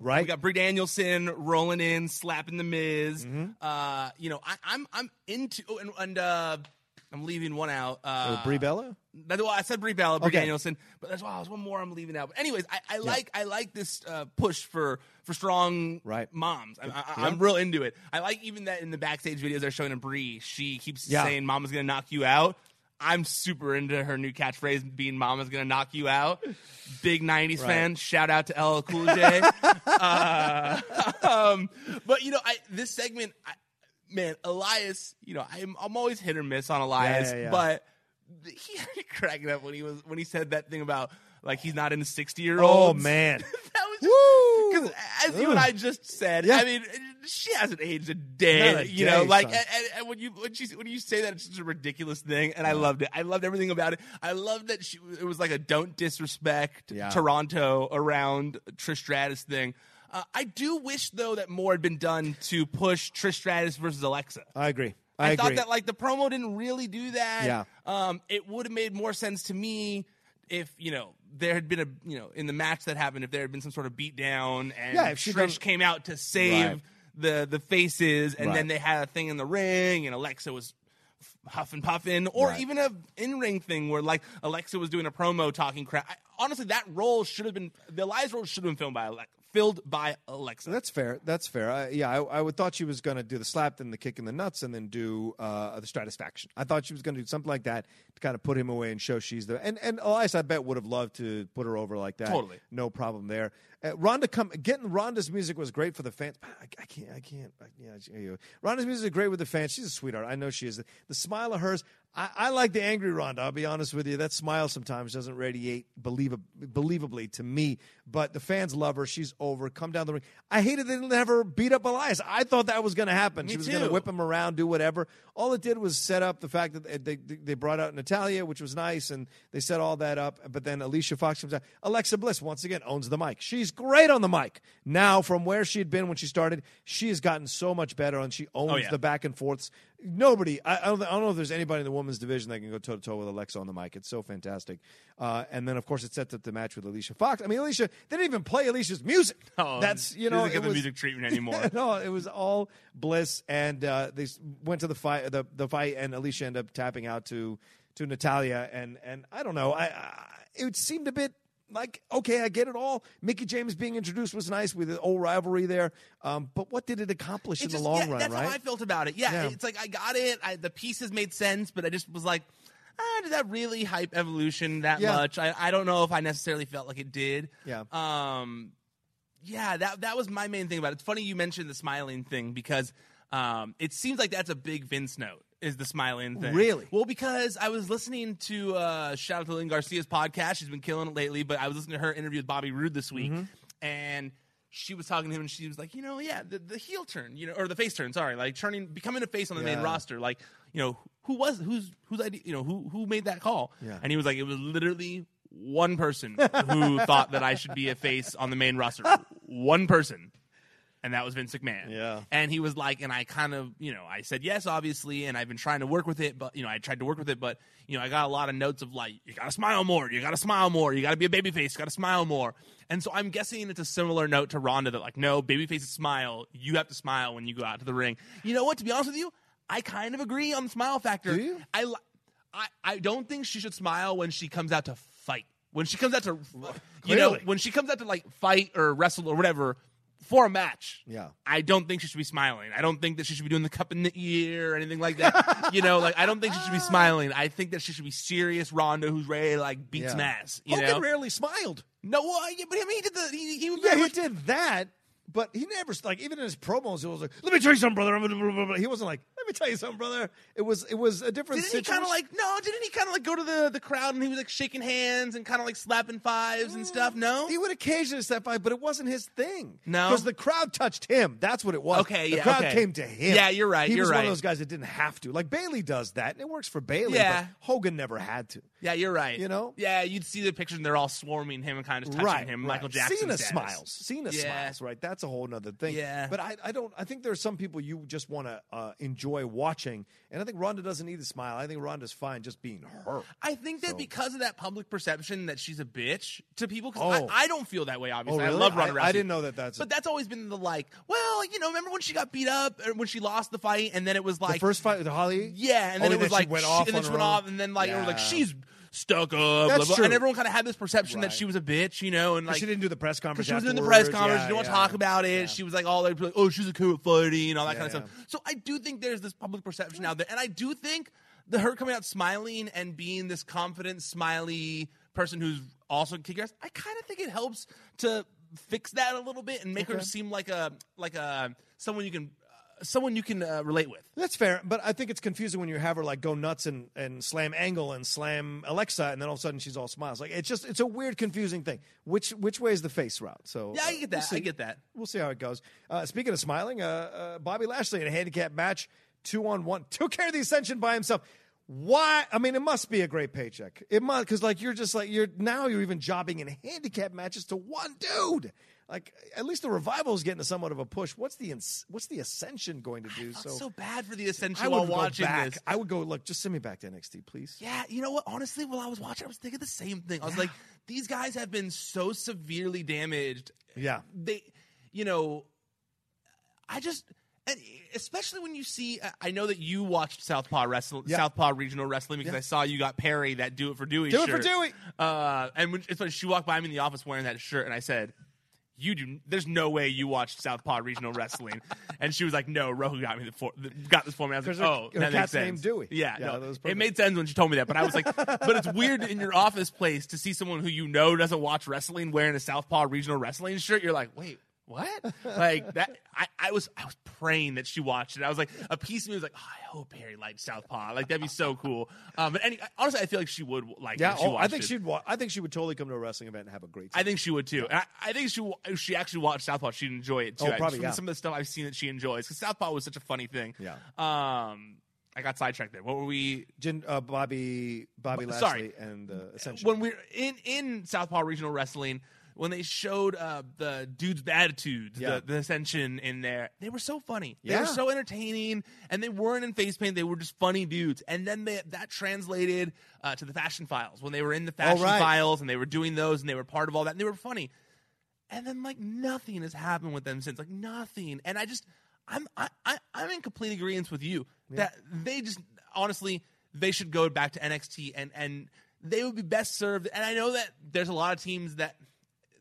Right. We got Brie Danielson rolling in, slapping the Miz. Mm-hmm. Uh, you know, I, I'm I'm into oh, and, and uh, I'm leaving one out. Uh, Uh, Brie Bella. That's why I said Brie Bella, Brie Okay. Danielson, but that's why I was one more I'm leaving out. But anyways, I, I like I like this uh, push for for strong Right. moms. I, I, Yeah. I'm real into it. I like even that in the backstage videos they're showing of Brie, she keeps Yeah. saying "Mama's gonna knock you out." I'm super into her new catchphrase being "Mama's gonna knock you out." Big '90s fan. Shout out to LL Cool J. uh, um, but you know, I this segment, I, man, Elias. You know, I'm I'm always hit or miss on Elias, yeah, yeah. but he had me cracking up when he was when he said that thing about like he's not into sixty year old. Oh man. that was because as you and I just said, Yeah. I mean, she hasn't aged a day. A you day, know, like and, and- when you when she when you say that, it's just a ridiculous thing, and I loved it. I loved everything about it. I loved that she it was like a don't disrespect Yeah. Toronto around Trish Stratus thing. Uh, I do wish though that more had been done to push Trish Stratus versus Alexa. I agree. I, I, thought that like the promo didn't really do that. Yeah. Um, it would have made more sense to me if you know there had been a you know in the match that happened if there had been some sort of beat down and Yeah, if Trish done- came out to save Right. the the faces and Right. then they had a thing in the ring and Alexa was huff and puffing, or Right. even a in ring thing where like Alexa was doing a promo talking crap. I, honestly, that role should have been the Elias role should have been filmed by filled by Alexa. That's fair. That's fair. I, yeah, I, I would thought she was going to do the slap, then the kick in the nuts, and then do uh, the Stratusfaction. I thought she was going to do something like that to kind of put him away and show she's the. And and Elias, I bet, would have loved to put her over like that. Totally. no problem there. Uh, Ronda come getting Ronda's music was great for the fans. I, I can't. I can't. I, yeah, I- you know. Ronda's music is great with the fans. She's a sweetheart. I know she is. The smile of hers. I, I like the angry Ronda. I'll be honest with you. That smile sometimes doesn't radiate believab- believably to me, but the fans love her. She's over. Come down the ring. I hated they didn't have her beat up Elias. I thought that was going to happen. Me she was going to whip him around, do whatever. All it did was set up the fact that they they, they brought out Natalya, which was nice, and they set all that up. But then Alicia Fox comes out. Alexa Bliss once again owns the mic. She's great on the mic now. From where she had been when she started, she has gotten so much better, and she oh, owns Oh, yeah. the back and forths. Nobody, I, I, don't, I don't know if there's anybody in the women's division that can go toe to toe with Alexa on the mic. It's so fantastic. Uh, and then, of course, it sets up the match with Alicia Fox. I mean, Alicia, they didn't even play Alicia's music. Oh, That's, you know, doesn't get the was- music treatment anymore. no, it was all bliss, and uh, they went to the fight. The, the fight, and Alicia ended up tapping out to to Natalya, and and I don't know. I, I it seemed a bit like okay, I get it all. Mickie James being introduced was nice with the old rivalry there, um, but what did it accomplish It in just- the long yeah, run? That's right? how I felt about it. Yeah, Yeah. it's like I got it. I, the pieces made sense, but I just was like, ah, did that really hype Evolution that Yeah. much? I, I don't know if I necessarily felt like it did. Yeah. Um, yeah, that that was my main thing about it. It's funny you mentioned the smiling thing because um, it seems like that's a big Vince note. Is the smiling thing Really? Well, because I was listening to uh, shout out to Lilian Garcia's podcast. She's been killing it lately. But I was listening to her interview with Bobby Roode this week, and she was talking to him, and she was like, you know, yeah, the, the heel turn, you know, or the face turn. Sorry, like turning, becoming a face on the main roster. Like, you know, who was who's whose idea? You know, who who made that call? Yeah. And he was like, it was literally one person who thought that I should be a face on the main roster. One person. And that was Vince McMahon. Yeah. And he was like, and I kind of, you know, I said yes, obviously, and I've been trying to work with it, but, you know, I tried to work with it, but, you know, I got a lot of notes of like, you gotta smile more, you gotta smile more, you gotta be a babyface, you gotta smile more. And so I'm guessing it's a similar note to Ronda that, like, no, babyfaces smile, you have to smile when you go out to the ring. You know what, to be honest with you, I kind of agree on the smile factor. Do you? I, I, I don't think she should smile when she comes out to fight. When she comes out to, you know, when she comes out to like fight or wrestle or whatever for a match. Yeah. I don't think she should be smiling. I don't think that she should be doing the cup in the ear or anything like that. you know, like I don't think she should be smiling. I think that she should be serious Ronda who's ready to like beat Yeah. some ass. You Hogan know? rarely smiled. no, well, yeah, but I mean, he did the he, he Yeah, he much did that, but he never like even in his promos. he was like, "Let me tell you something, brother." He wasn't like, "Let me tell you something, brother." It was it was a different. Didn't he kind of like no? Didn't he kind of like go to the the crowd and he was like shaking hands and kind of like slapping fives and stuff? No, He would occasionally step by, but it wasn't his thing. No? because the crowd touched him. That's what it was. Okay, the yeah, crowd okay. came to him. Yeah, you're right, He you're right. He was one of those guys that didn't have to. Like Bayley does that, and it works for Bayley. Yeah. but Hogan never had to. yeah, you're right. You know? yeah, you'd see the pictures and they're all swarming him and kind of touching right, him. right. Michael Jackson Cena status. smiles. Cena Yeah. smiles. Right. That's a whole nother thing. Yeah. But I, I don't. I think there are some people you just want to uh, enjoy watching, and I think Ronda doesn't need to smile. I think Ronda's fine just being her. I think that because of that public perception that she's a bitch to people, 'cause Oh. I, I don't feel that way. Obviously, Oh, really? I love Ronda I- Rousey. I didn't know that that's a- But that's always been the like. Well, you know, remember when she got beat up or when she lost the fight, and then it was like the first fight with Holly. Yeah, and Oh, then it and was then like she went off and then she went own. off, and then like it was like she's stuck up, That's blah. true. and everyone kind of had this perception that she was a bitch, you know, and like she didn't do the press conference. she was doing the press conference. Yeah, she didn't want to talk about it. Yeah. She was like all like, oh, she's a cool fighting and all that kind of Yeah, stuff. So I do think there's this public perception out there, and I do think the her coming out smiling and being this confident, smiley person who's also kick ass. I kind of think it helps to fix that a little bit and make her seem like a like a someone you can someone you can uh, relate with. That's fair, but I think it's confusing when you have her like go nuts and, and slam Angle and slam Alexa, and then all of a sudden she's all smiles. Like it's just it's a weird, confusing thing. Which which way is the face route? So Yeah, I uh, get we'll that. I get that. We'll see how it goes. Uh, speaking of smiling, uh, uh, Bobby Lashley in a handicap match, two on one, took care of the Ascension by himself. Why? I mean, it must be a great paycheck. It must because like you're just like you're now you're even jobbing in handicap matches to one dude. Like at least the revival is getting somewhat of a push. What's the ins- what's the Ascension going to do? So, so bad for the ascension. I while go watching back. this. I would go look. Just send me back to NXT, please. Yeah, you know what? Honestly, while I was watching, I was thinking the same thing. I was like, these guys have been so severely damaged. Yeah. They, you know, I just and especially when you see, I know that you watched Southpaw Wrestling, Yeah. Southpaw Regional Wrestling, because Yeah. I saw you got Perry that Do It for Dewey Do It for shirt. Dewey. Uh, and when, it's funny, she walked by me in the office wearing that shirt, and I said, "You do. There's no way you watched Southpaw Regional Wrestling." and she was like, "No, Rohu got me the for, got this for me." I was like, her- "Oh, her that cat's makes sense." Dewey. Yeah, Yeah, no, it made sense when she told me that. But I was like, "But it's weird in your office place to see someone who you know doesn't watch wrestling wearing a Southpaw Regional Wrestling shirt." You're like, "Wait." What? like that? I, I was I was praying that she watched it. I was like, a piece of me was like, oh, I hope Harry liked Southpaw. Like that'd be so cool. Um, but any, honestly, I feel like she would like. Yeah, oh, I think it. she'd. Wa- I think she would totally come to a wrestling event and have a great. Time. I think she would too. And I, I think she if she actually watched Southpaw, she'd enjoy it too. Oh, probably, from yeah. Some of the stuff I've seen that she enjoys because Southpaw was such a funny thing. Yeah. Um, I got sidetracked there. What were we? Jin, uh, Bobby, Bobby Lashley, sorry. and uh, Ascension. When we are in in Southpaw Regional Wrestling, when they showed uh, the dudes' attitudes, Yeah. the, the Ascension in there, they were so funny. They Yeah. were so entertaining, and they weren't in face paint. They were just funny dudes. And then they, that translated uh, to the Fashion Files when they were in the Fashion right. Files, and they were doing those, and they were part of all that, and they were funny. And then like nothing has happened with them since, like nothing. And I just, I'm, I, I I'm in complete agreement with you that they just honestly they should go back to NXT and and they would be best served. And I know that there's a lot of teams that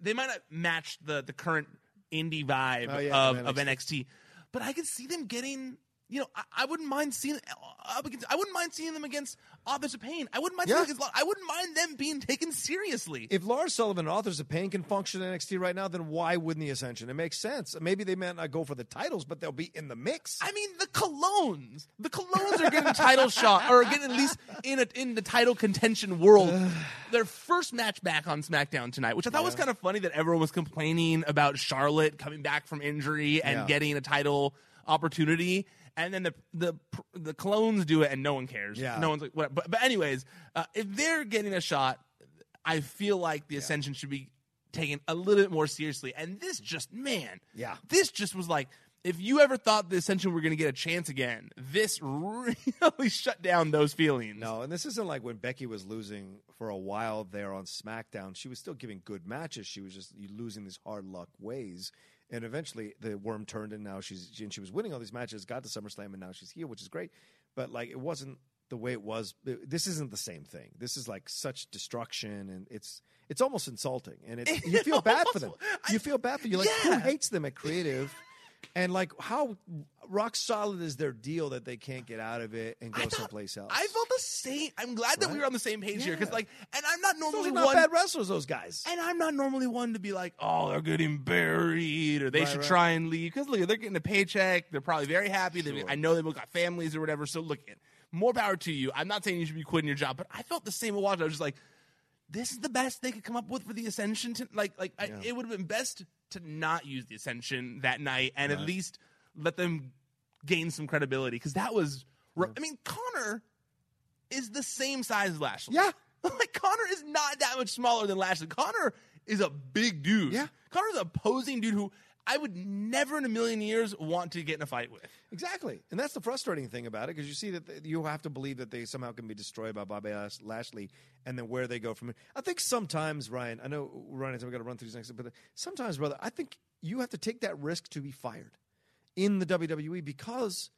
they might not match the the current indie vibe Oh, yeah, of, of of NXT. NXT, but I could see them getting. You know, I, I wouldn't mind seeing uh, up against. I wouldn't mind seeing them against Authors of Pain. I wouldn't mind. Yeah. Against, I wouldn't mind them being taken seriously. if Lars Sullivan and Authors of Pain can function in NXT right now, then why wouldn't the Ascension? It makes sense. Maybe they might not go for the titles, but they'll be in the mix. I mean, the colognes. The colognes are getting title shot, or getting at least in a, in the title contention world. Their first match back on SmackDown tonight, which I thought was kind of funny that everyone was complaining about Charlotte coming back from injury and Yeah. getting a title opportunity. And then the the the clones do it, and no one cares. Yeah. no one's like, what? But, but anyways, uh, if they're getting a shot, I feel like the Ascension should be taken a little bit more seriously. And this just, man, Yeah. this just was like, if you ever thought the Ascension were going to get a chance again, this really shut down those feelings. No, and this isn't like when Becky was losing for a while there on SmackDown. She was still giving good matches. She was just losing these hard luck ways. And eventually the worm turned, and now she's and she was winning all these matches. Got to SummerSlam, and now she's here, which is great. But like it wasn't the way it was. This isn't the same thing. This is like such destruction, and it's it's almost insulting. And it's, you feel bad for them. You feel bad for you. Like who hates them at creative? And like how rock solid is their deal that they can't get out of it and go thought- someplace else? I felt the same. I'm glad that we were on the same page here because, like, and I'm not normally not one. bad wrestlers, those guys. And I'm not normally one to be like, oh, they're getting buried or they Right, should right. try and leave. Because look, they're getting a paycheck. They're probably very happy. They, I know they've got families or whatever. So look, more power to you. I'm not saying you should be quitting your job, but I felt the same watching. I was just like, this is the best they could come up with for the Ascension. To, like, like I, it would have been best to not use the Ascension that night and at least let them gain some credibility because that was. I mean, Konnor is the same size as Lashley. Yeah. like Konnor is not that much smaller than Lashley. Konnor is a big dude. Yeah. Konnor's a posing dude who I would never in a million years want to get in a fight with. Exactly, and that's the frustrating thing about it because you see that th- you have to believe that they somehow can be destroyed by Bobby Lash- Lashley, and then where they go from it. I think sometimes, Ryan. I know Ryan. We got to run through these next, but uh, sometimes, brother, I think you have to take that risk to be fired in the WWE because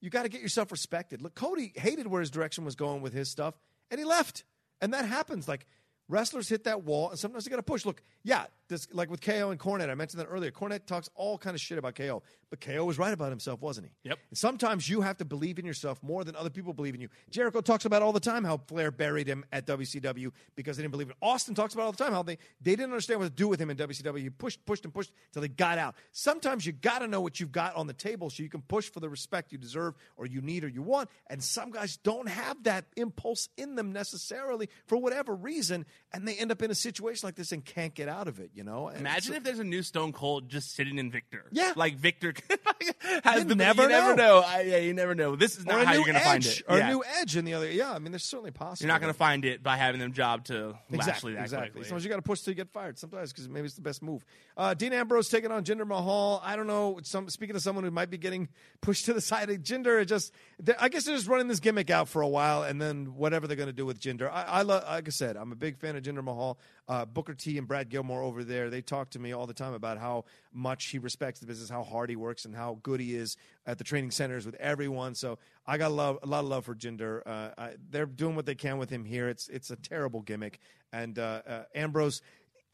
you got to get yourself respected. Look, Cody hated where his direction was going with his stuff, and he left, and that happens. Like wrestlers hit that wall, and sometimes they got to push. Look, yeah, this like with KO and Cornette. I mentioned that earlier. Cornette talks all kind of shit about KO, but KO was right about himself, wasn't he? Yep. And sometimes you have to believe in yourself more than other people believe in you. Jericho talks about all the time how Flair buried him at WCW because they didn't believe in. Austin talks about all the time how they they didn't understand what to do with him in WCW. He pushed, pushed, and pushed until they got out. Sometimes you got to know what you've got on the table so you can push for the respect you deserve or you need or you want. And some guys don't have that impulse in them necessarily for whatever reason, and they end up in a situation like this and can't get out of it. You know? And Imagine if there's a new Stone Cold just sitting in Viktor. Yeah. like Viktor has You the never you never know. know. I, yeah, you never know. This is not how you're going to find it. or Yeah. a new edge in the other. Yeah, I mean, there's certainly possible. You're not going to find it by having them job to Exactly, that exactly. quickly. Sometimes you got to push you get fired. Sometimes because maybe it's the best move. Uh, Dean Ambrose taking on Jinder Mahal. I don't know. Some speaking of someone who might be getting pushed to the side. Jinder it just, I guess they're just running this gimmick out for a while, and then whatever they're going to do with Jinder. I, I love, like I said, I'm a big fan. fan of Jinder Mahal. Uh, Booker T and Brad Gilmore over there, they talk to me all the time about how much he respects the business, how hard he works, and how good he is at the training centers with everyone. So I got a, love, a lot of love for Jinder. Uh, I, they're doing what they can with him here. It's it's a terrible gimmick, and uh, uh, Ambrose.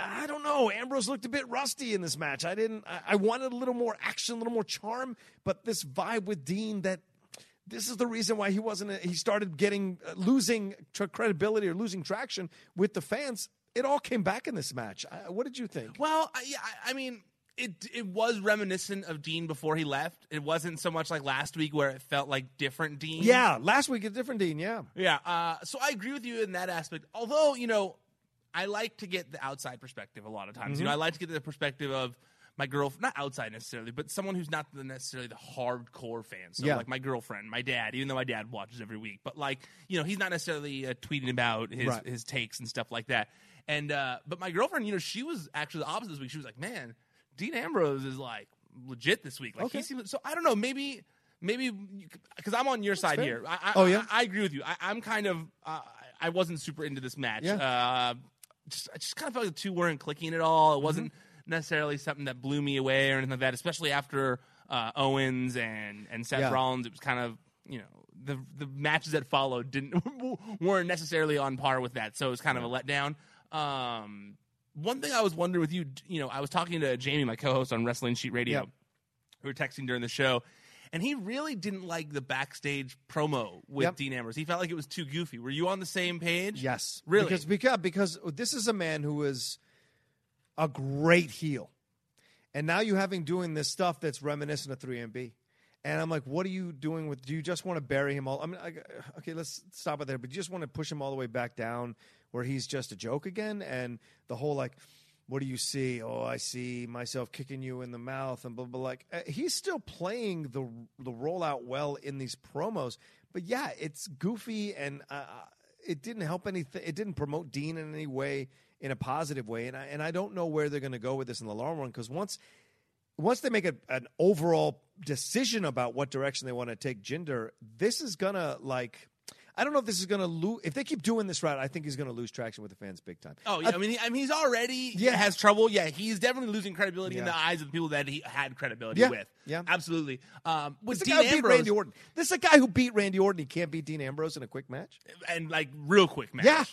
I don't know. Ambrose looked a bit rusty in this match. I didn't. I, I wanted a little more action, a little more charm, but this vibe with Dean that this is the reason why he wasn't. He started getting uh, losing credibility or losing traction with the fans. It all came back in this match. I, what did you think? Well, I- I mean, it it was reminiscent of Dean before he left. It wasn't so much like last week where it felt like different Dean. Yeah, last week a different Dean. Yeah, Yeah. Uh, so I agree with you in that aspect. Although, you know, I like to get the outside perspective a lot of times. You know, I like to get the perspective of my girlfriend, not outside necessarily, but someone who's not necessarily the hardcore fan. So, Yeah. like my girlfriend, my dad, even though my dad watches every week, but like, you know, he's not necessarily uh, tweeting about his, Right. his takes and stuff like that. And, uh, but my girlfriend, you know, she was actually the opposite this week. She was like, man, Dean Ambrose is like legit this week. Like, Okay. he seems, so I don't know, maybe. Maybe because I'm on your side fair. here. I, I, Oh, yeah? I, I agree with you. I, I'm kind of uh, I wasn't super into this match. Yeah. Uh, just, I just kind of felt like the two weren't clicking at all. Mm-hmm. It wasn't necessarily something that blew me away or anything like that. Especially after uh, Owens and and Seth Yeah. Rollins, it was kind of you know the the matches that followed didn't weren't necessarily on par with that. So it was kind of a letdown. Um, one thing I was wondering with you, you know, I was talking to Jamie, my co-host on Wrestling Sheet Radio. Yep. We were texting during the show, and he really didn't like the backstage promo with Yep. Dean Ambrose. He felt like it was too goofy. Were you on the same page? Yes, Really? Because because because this is a man who is a great heel, and now you have him doing this stuff that's reminiscent of 3MB. And I'm like, what are you doing with? Do you just want to bury him all? I mean, I, okay, let's stop it there. But you just want to push him all the way back down where he's just a joke again, and the whole like. What do you see? Oh, I see myself kicking you in the mouth and blah blah. Like uh, he's still playing the the rollout well in these promos, but yeah, it's goofy and uh, it didn't help anything. It didn't promote Dean in any way in a positive way, and I and I don't know where they're going to go with this in the long run because once once they make a, an overall decision about what direction they want to take Jinder, this is gonna like. I don't know if this is going to lose. If they keep doing this route, I think he's going to lose traction with the fans big time. Oh, yeah. I mean, he, I mean, he's already Yeah. yeah has trouble. Yeah, he's definitely losing credibility in the eyes of the people that he had credibility Yeah. with. Yeah. absolutely. Um, with Dean guy who beat Ambrose, Randy Orton. This is a guy who beat Randy Orton. He can't beat Dean Ambrose in a quick match. and like real quick match. Yeah.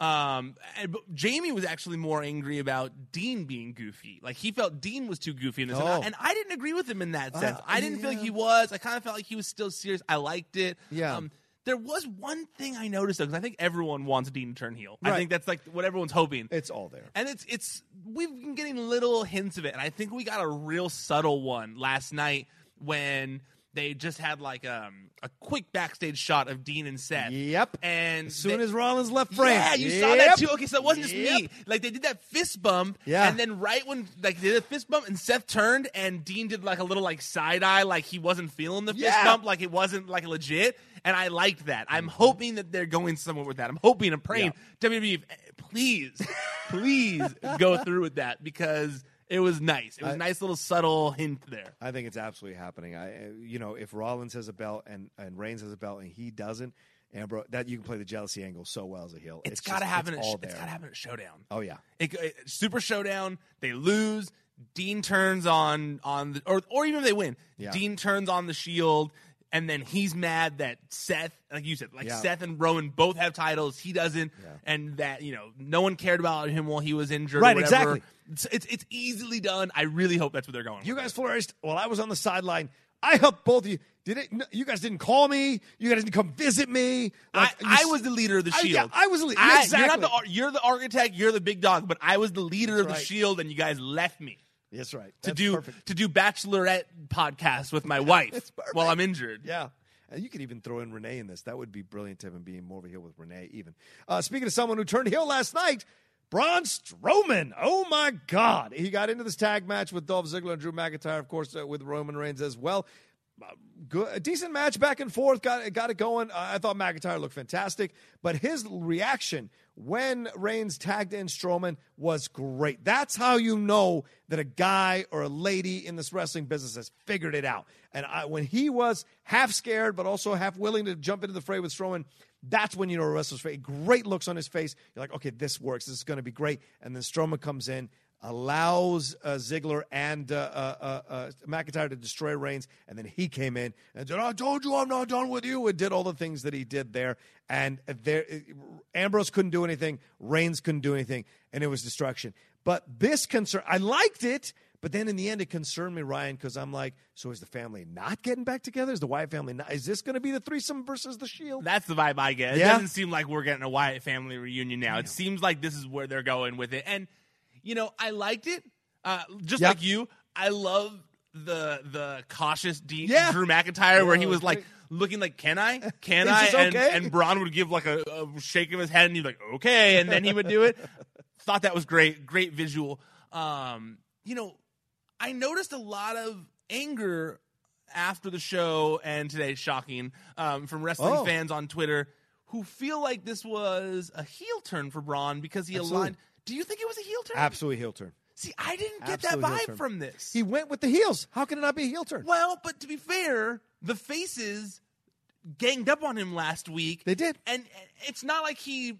Um, and, but Jamie was actually more angry about Dean being goofy. Like he felt Dean was too goofy in this, and, I, Oh. and I didn't agree with him in that sense. Uh, I didn't feel like he was. I kind of felt like he was still serious. I liked it. Yeah. Um, there was one thing I noticed though, because I think everyone wants Dean to turn heel. I think that's like what everyone's hoping. It's all there. And it's it's we've been getting little hints of it, and I think we got a real subtle one last night when they just had like um, a quick backstage shot of Dean and Seth. Yep. And As soon they- as Rollins left frame, yeah, you saw that too. Okay, so it wasn't just me. Like they did that fist bump, Yeah. and then right when like they did a fist bump, and Seth turned, and Dean did like a little like side eye, like he wasn't feeling the fist Yeah. bump, like it wasn't like legit. And I liked that. I'm hoping that they're going somewhere with that. I'm hoping and praying WWE, please, please go through with that because it was nice. It was a I- nice little subtle hint there. I think it's absolutely happening. I, uh, you know, if Rollins has a belt and and Reigns has a belt and he doesn't, Ambrose, that you can play the jealousy angle so well as a heel. It's just- got to happen. It's it's got to happen at Showdown. Oh yeah. It, it- Super Showdown. They lose. Dean turns on on the or or even if they win, Yeah. Dean turns on the Shield, and then he's mad that Seth, like you said, like Yeah. Seth and Roman both have titles, he doesn't, Yeah. and that you know no one cared about him while he was injured. Right, or whatever. exactly. It's, it's it's easily done. I really hope that's what they're going. You guys flourished while I was on the sideline. I helped both of you. Did it? No, you guys didn't call me. You guys didn't come visit me. I, Like, I s- was the leader of the I- Shield. yeah, I was the leader. Exactly. You're not the you're the architect. You're the big dog, but I was the leader of the right. Shield, and you guys left me. That's right. to That's do perfect. to do bachelorette podcasts with my wife while I'm injured. Yeah. And you could even throw in Renee in this. That would be brilliant to have him being more of a heel with Renee, even. Uh, speaking of someone who turned heel last night, Braun Strowman. Oh, my God. He got into this tag match with Dolph Ziggler and Drew McIntyre, of course, uh, with Roman Reigns as well. Uh, Good, a decent match back and forth. Got it, got it going. Uh, I thought McIntyre looked fantastic, but his reaction when Reigns tagged in Strowman was great. That's how you know that a guy or a lady in this wrestling business has figured it out. And I, when he was half scared, but also half willing to jump into the fray with Strowman, That's when you know a wrestler's face. Great looks on his face. You're like, okay, this works. This is going to be great. And then Strowman comes in, allows uh, Ziggler and uh, uh, uh, uh, McIntyre to destroy Reigns, and then he came in and said, "I told you I'm not done with you," and did all the things that he did there. And there, Ambrose couldn't do anything. Reigns couldn't do anything, and it was destruction. But this concern, I liked it. But then in the end, it concerned me, Ryan, because I'm like, so is the family not getting back together? Is the Wyatt family not? Is this going to be the threesome versus the Shield? That's the vibe I get. It Yeah? doesn't seem like we're getting a Wyatt family reunion now. It seems like this is where they're going with it. And you know, I liked it. Uh, just Yep. like you, I love the the cautious D- Yeah. Drew McIntyre where he was like looking like, "Can I? Can I?" this And, okay? and Braun would give like a, a shake of his head, and he'd be like, "Okay," and then he would do it. Thought that was great, great visual. Um, you know, I noticed a lot of anger after the show and today, shocking, um, from wrestling Oh. fans on Twitter who feel like this was a heel turn for Braun because he Absolutely. aligned. Do you think it was a heel turn? Absolutely heel turn. See, I didn't get Absolute that vibe from this. He went with the heels. How can it not be a heel turn? well, but to be fair, the faces ganged up on him last week. They did. and it's not like he.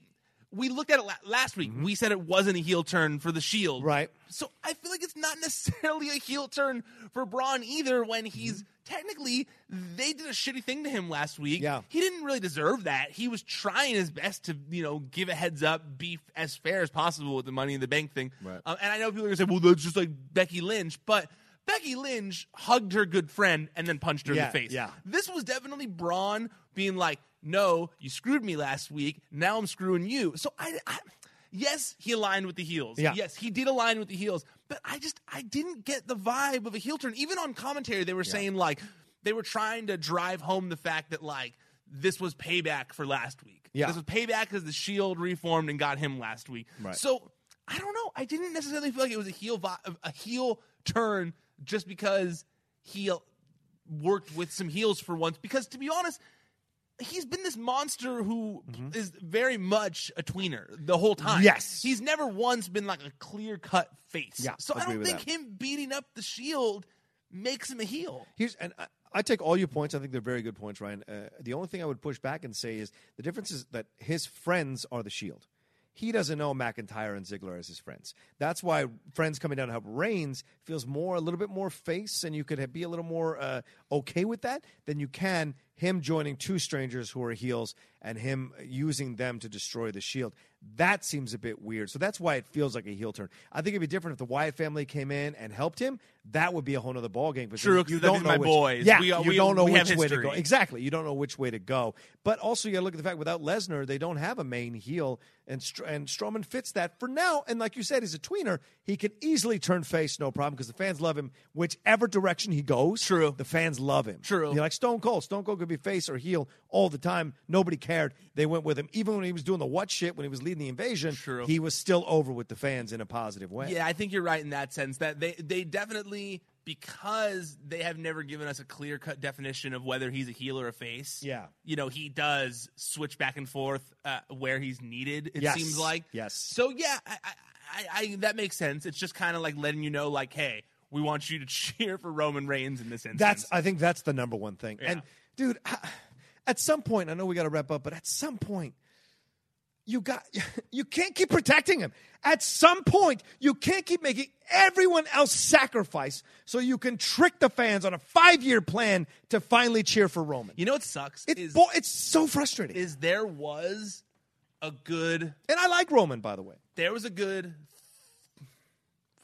We looked at it last week. We said it wasn't a heel turn for the Shield, Mm-hmm. Right. So I feel like it's not necessarily a heel turn for Braun either. When he's technically they did a shitty thing to him last week. Yeah. he didn't really deserve that. He was trying his best to you know give a heads up, be as fair as possible with the Money in the Bank thing. Right. Um, and I know people are gonna say, well, that's just like Becky Lynch, but. Becky Lynch hugged her good friend and then punched her in the face. yeah. This was definitely Braun being like, "No, you screwed me last week. Now I'm screwing you." So I, I yes, he aligned with the heels. Yeah. Yes, he did align with the heels. But I just I didn't get the vibe of a heel turn. Even on commentary, they were saying like they were trying to drive home the fact that like this was payback for last week. Yeah. This was payback because the Shield reformed and got him last week. Right. So I don't know. I didn't necessarily feel like it was a heel vi- a heel turn just because he worked with some heels for once. Because to be honest, he's been this monster who is very much a tweener the whole time. Mm-hmm. Yes. he's never once been like a clear cut face. Yeah, so I don't think that. him beating up the Shield makes him a heel. Here's and I, I take all your points. I think they're very good points, Ryan. Uh, the only thing I would push back and say is the difference is that his friends are the Shield. He doesn't know McIntyre and Ziggler as his friends. That's why friends coming down to help Reigns feels more a little bit more face, and you could be a little more uh, okay with that than you can him joining two strangers who are heels and him using them to destroy the Shield. That seems a bit weird. So that's why it feels like a heel turn. I think it'd be different if the Wyatt family came in and helped him. That would be a whole other ballgame. because True, you don't know my which, boys. Yeah, We- you we- don't know which way to go. Exactly, you don't know which way to go. But also, you got to look at the fact without Lesnar, they don't have a main heel, and Str- and Strowman fits that for now. And like you said, he's a tweener. He can easily turn face, no problem, because the fans love him. Whichever direction he goes, True. the fans love him. True. You're like Stone Cold. Stone Cold could be face or heel all the time. Nobody cared. They went with him, even when he was doing the what shit when he was leading the invasion. True. He was still over with the fans in a positive way. Yeah, I think you're right in that sense that they they definitely because they have never given us a clear cut definition of whether he's a heel or a face. Yeah. you know he does switch back and forth uh, where he's needed. It Yes. seems like Yes. So yeah, I, I, I, I that makes sense. It's just kind of like letting you know, like, hey, we want you to cheer for Roman Reigns in this instance. That's I think that's the number one thing. Yeah. And dude, at some point, I know we got to wrap up, but at some point, you got you can't keep protecting him. At some point, you can't keep making everyone else sacrifice so you can trick the fans on a five year plan to finally cheer for Roman. you know what sucks It, is bo- it's so frustrating. is there was a good and I like Roman, by the way. there was a good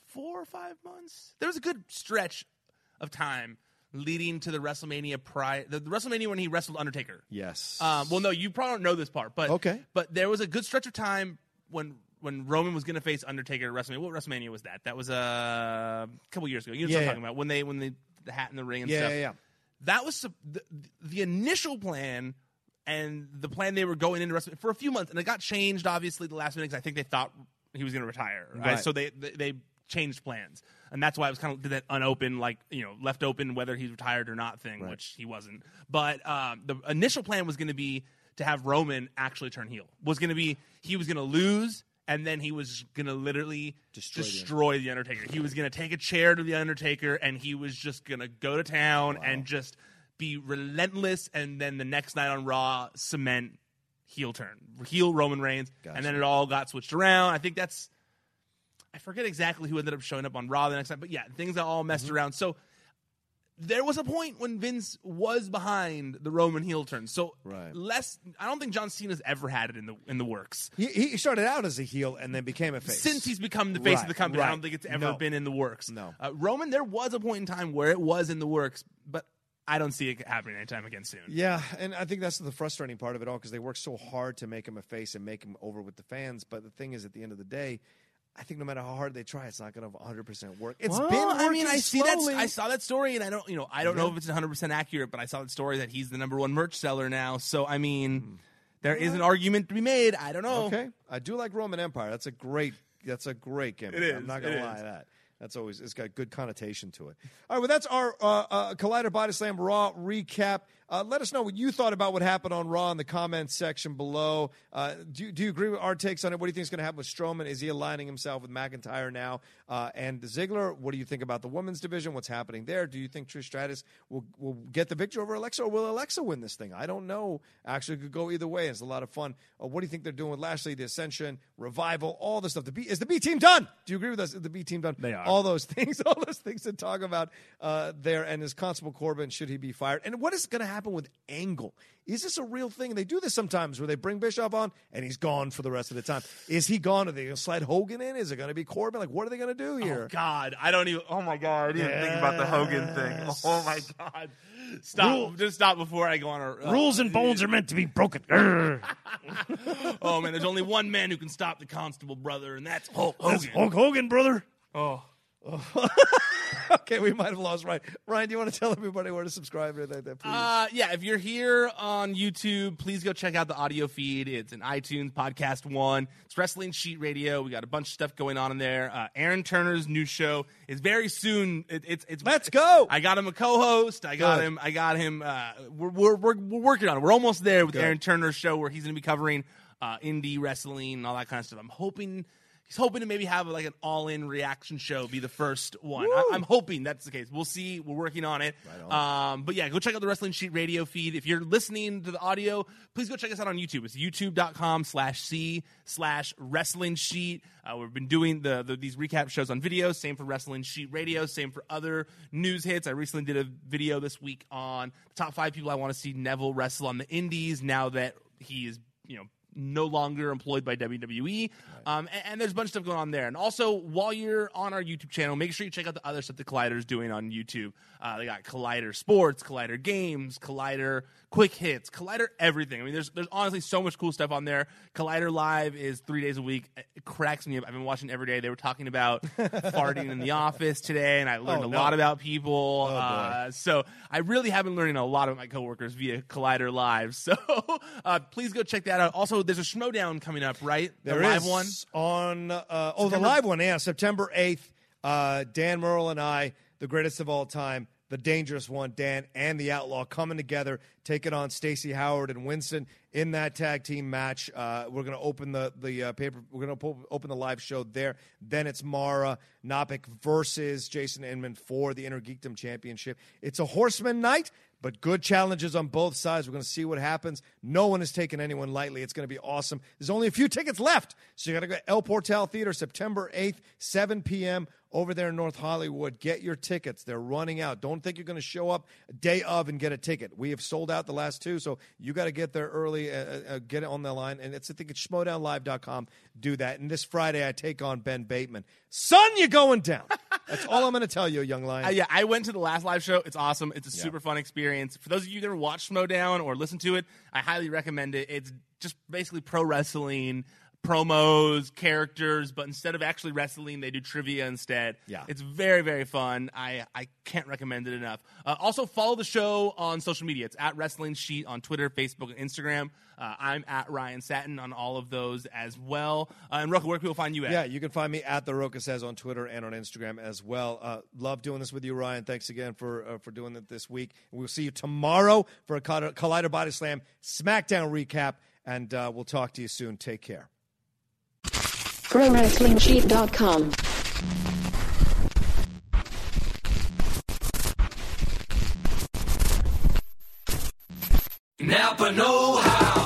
four or five months. There was a good stretch of time leading to the WrestleMania prior, the, the WrestleMania when he wrestled Undertaker. Yes. Um, well, no, you probably don't know this part, but Okay. But there was a good stretch of time when when Roman was going to face Undertaker at WrestleMania. What WrestleMania was that? That was uh, a couple years ago. You know what Yeah, I'm yeah. talking about when they when they the hat in the ring and Yeah, stuff. yeah, yeah. That was the, the initial plan. And the plan they were going into WrestleMania for a few months, and it got changed obviously the last minute because I think they thought he was going to retire. Right? Right. So they, they they changed plans, and that's why it was kind of did that unopened, like you know, left open whether he's retired or not thing, which he wasn't. But um, the initial plan was going to be to have Roman actually turn heel. Was going to be he was going to lose, and then he was going to literally Destroy destroy, the the, Undertaker. He was going to take a chair to the Undertaker, and he was just going to go to town and just be relentless, and then the next night on Raw cement heel turn, heel Roman Reigns, and then it all got switched around. I think that's I forget exactly who ended up showing up on Raw the next time, but yeah, things all messed Mm-hmm. around. So there was a point when Vince was behind the Roman heel turn. So Right. less I don't think John Cena's ever had it in the in the works. He, he started out as a heel and then became a face. Since he's become the face of the company, I don't think it's ever No. been in the works. No. Uh, Roman, there was a point in time where it was in the works, but I don't see it happening anytime again soon. Yeah, and I think that's the frustrating part of it all because they work so hard to make him a face and make him over with the fans. But the thing is, at the end of the day, I think no matter how hard they try, it's not going to 100 percent work. It's Well, been. I mean, I see that. slowly. I saw that story, and I don't, you know, I don't know if it's 100 percent accurate, but I saw that story that he's the number one merch seller now. So, I mean, there is an argument to be made. I don't know. Okay, I do like Roman Empire. That's a great. That's a great gimmick. It I'm not going to lie is. to that. That's always it's got good connotation to it. All right, well, that's our uh, uh, Collider Body Slam Raw recap. Uh, let us know what you thought about what happened on Raw in the comments section below. Uh, do, you- do you agree with our takes on it? What do you think is going to happen with Strowman? Is he aligning himself with McIntyre now uh, and Ziggler? What do you think about the women's division? What's happening there? Do you think Trish Stratus will, will get the victory over Alexa, or will Alexa win this thing? I don't know. Actually, it could go either way. It's a lot of fun. Uh, what do you think they're doing with Lashley, the Ascension, Revival, all this stuff? The B, is the B team done? Do you agree with us? Is the B team done? They are. All those things, all those things to talk about uh, there. And is Constable Corbin, should he be fired? And what is going to happen with Angle? Is this a real thing? They do this sometimes where they bring Bischoff on and he's gone for the rest of the time. Is he gone? Are they going to slide Hogan in? Is it going to be Corbin? Like, what are they going to do here? Oh God, I don't even. Oh my God, I didn't even think about the Hogan thing. Oh my God, stop! Just stop before I go on a uh, Rules and bones are meant to be broken. Oh man, there's only one man who can stop the Constable brother, and that's Hulk Hogan. That's Hulk Hogan, brother. Oh, okay, we might have lost Ryan. Ryan, do you want to tell everybody where to subscribe to that, that, please? Uh, yeah, if you're here on YouTube, please go check out the audio feed. It's an iTunes, Podcast One. It's Wrestling Sheet Radio. We got a bunch of stuff going on in there. Uh, Aaron Turner's new show is very soon. It, it's it's. Let's go. I got him a co-host. I got Good. him. I got him. Uh, we're, we're we're we're working on it. We're almost there with Good. Aaron Turner's show where he's going to be covering uh, indie wrestling and all that kind of stuff. I'm hoping. He's hoping to maybe have like an all-in reaction show be the first one. I, I'm hoping that's the case. We'll see. We're working on it. Um, but yeah, go check out the Wrestling Sheet radio feed. If you're listening to the audio, please go check us out on YouTube. It's youtube.com slash C slash Wrestling Sheet. Uh, we've been doing the, the these recap shows on video. Same for Wrestling Sheet Radio. Same for other news hits. I recently did a video this week on the top five people I want to see Neville wrestle on the Indies now that he is, you know, no longer employed by WWE. Um, and, and there's a bunch of stuff going on there. And also, while you're on our YouTube channel, make sure you check out the other stuff that Collider's doing on YouTube. Uh, they got Collider Sports, Collider Games, Collider Quick Hits, Collider everything. I mean, there's there's honestly so much cool stuff on there. Collider Live is three days a week. It cracks me up. I've been watching every day. They were talking about farting in the office today, and I learned Oh, a no. lot about people. boy. uh, so I really have been learning a lot of my coworkers via Collider Live. So uh, please go check that out. Also, there's a Schmodown coming up, right? There the live is one. on uh, oh the live one yeah September eighth. Uh, Dan Murrell and I, the greatest of all time, the dangerous one, Dan and the Outlaw coming together, taking on Stacy Howard and Winston in that tag team match. Uh, we're going to open the the uh, paper. We're going to open the live show there. Then it's Mara Nopik versus Jason Inman for the Innergeekdom Championship. It's a Horseman night. But good challenges on both sides. We're going to see what happens. No one is taking anyone lightly. It's going to be awesome. There's only a few tickets left. So you got to go El Portal Theater September 8th, 7 p.m. over there in North Hollywood. Get your tickets. They're running out. Don't think you're going to show up day of and get a ticket. We have sold out the last two, so you got to get there early, uh, uh, get it on the line. And it's, I think it's schmodownlive.com. Do that. And this Friday, I take on Ben Bateman. Son, you're going down. That's all I'm going to tell you, young lion. Uh, yeah, I went to the last live show. It's awesome. It's a super fun experience. For those of you that ever watched Schmodown or listen to it, I highly recommend it. It's just basically pro wrestling, promos, characters, but instead of actually wrestling, they do trivia instead. Yeah. It's very, very fun. I, I can't recommend it enough. Uh, also, follow the show on social media. It's at Wrestling Sheet on Twitter, Facebook, and Instagram. Uh, I'm at Ryan Satin on all of those as well. Uh, and Roka, where can people find you at? Yeah, you can find me at the Roca says on Twitter and on Instagram as well. Uh, love doing this with you, Ryan. Thanks again for uh, for doing it this week. We'll see you tomorrow for a Collider Collider Body Slam SmackDown recap, and uh, we'll talk to you soon. Take care. ProWrestlingSheet.com. Napa Know How.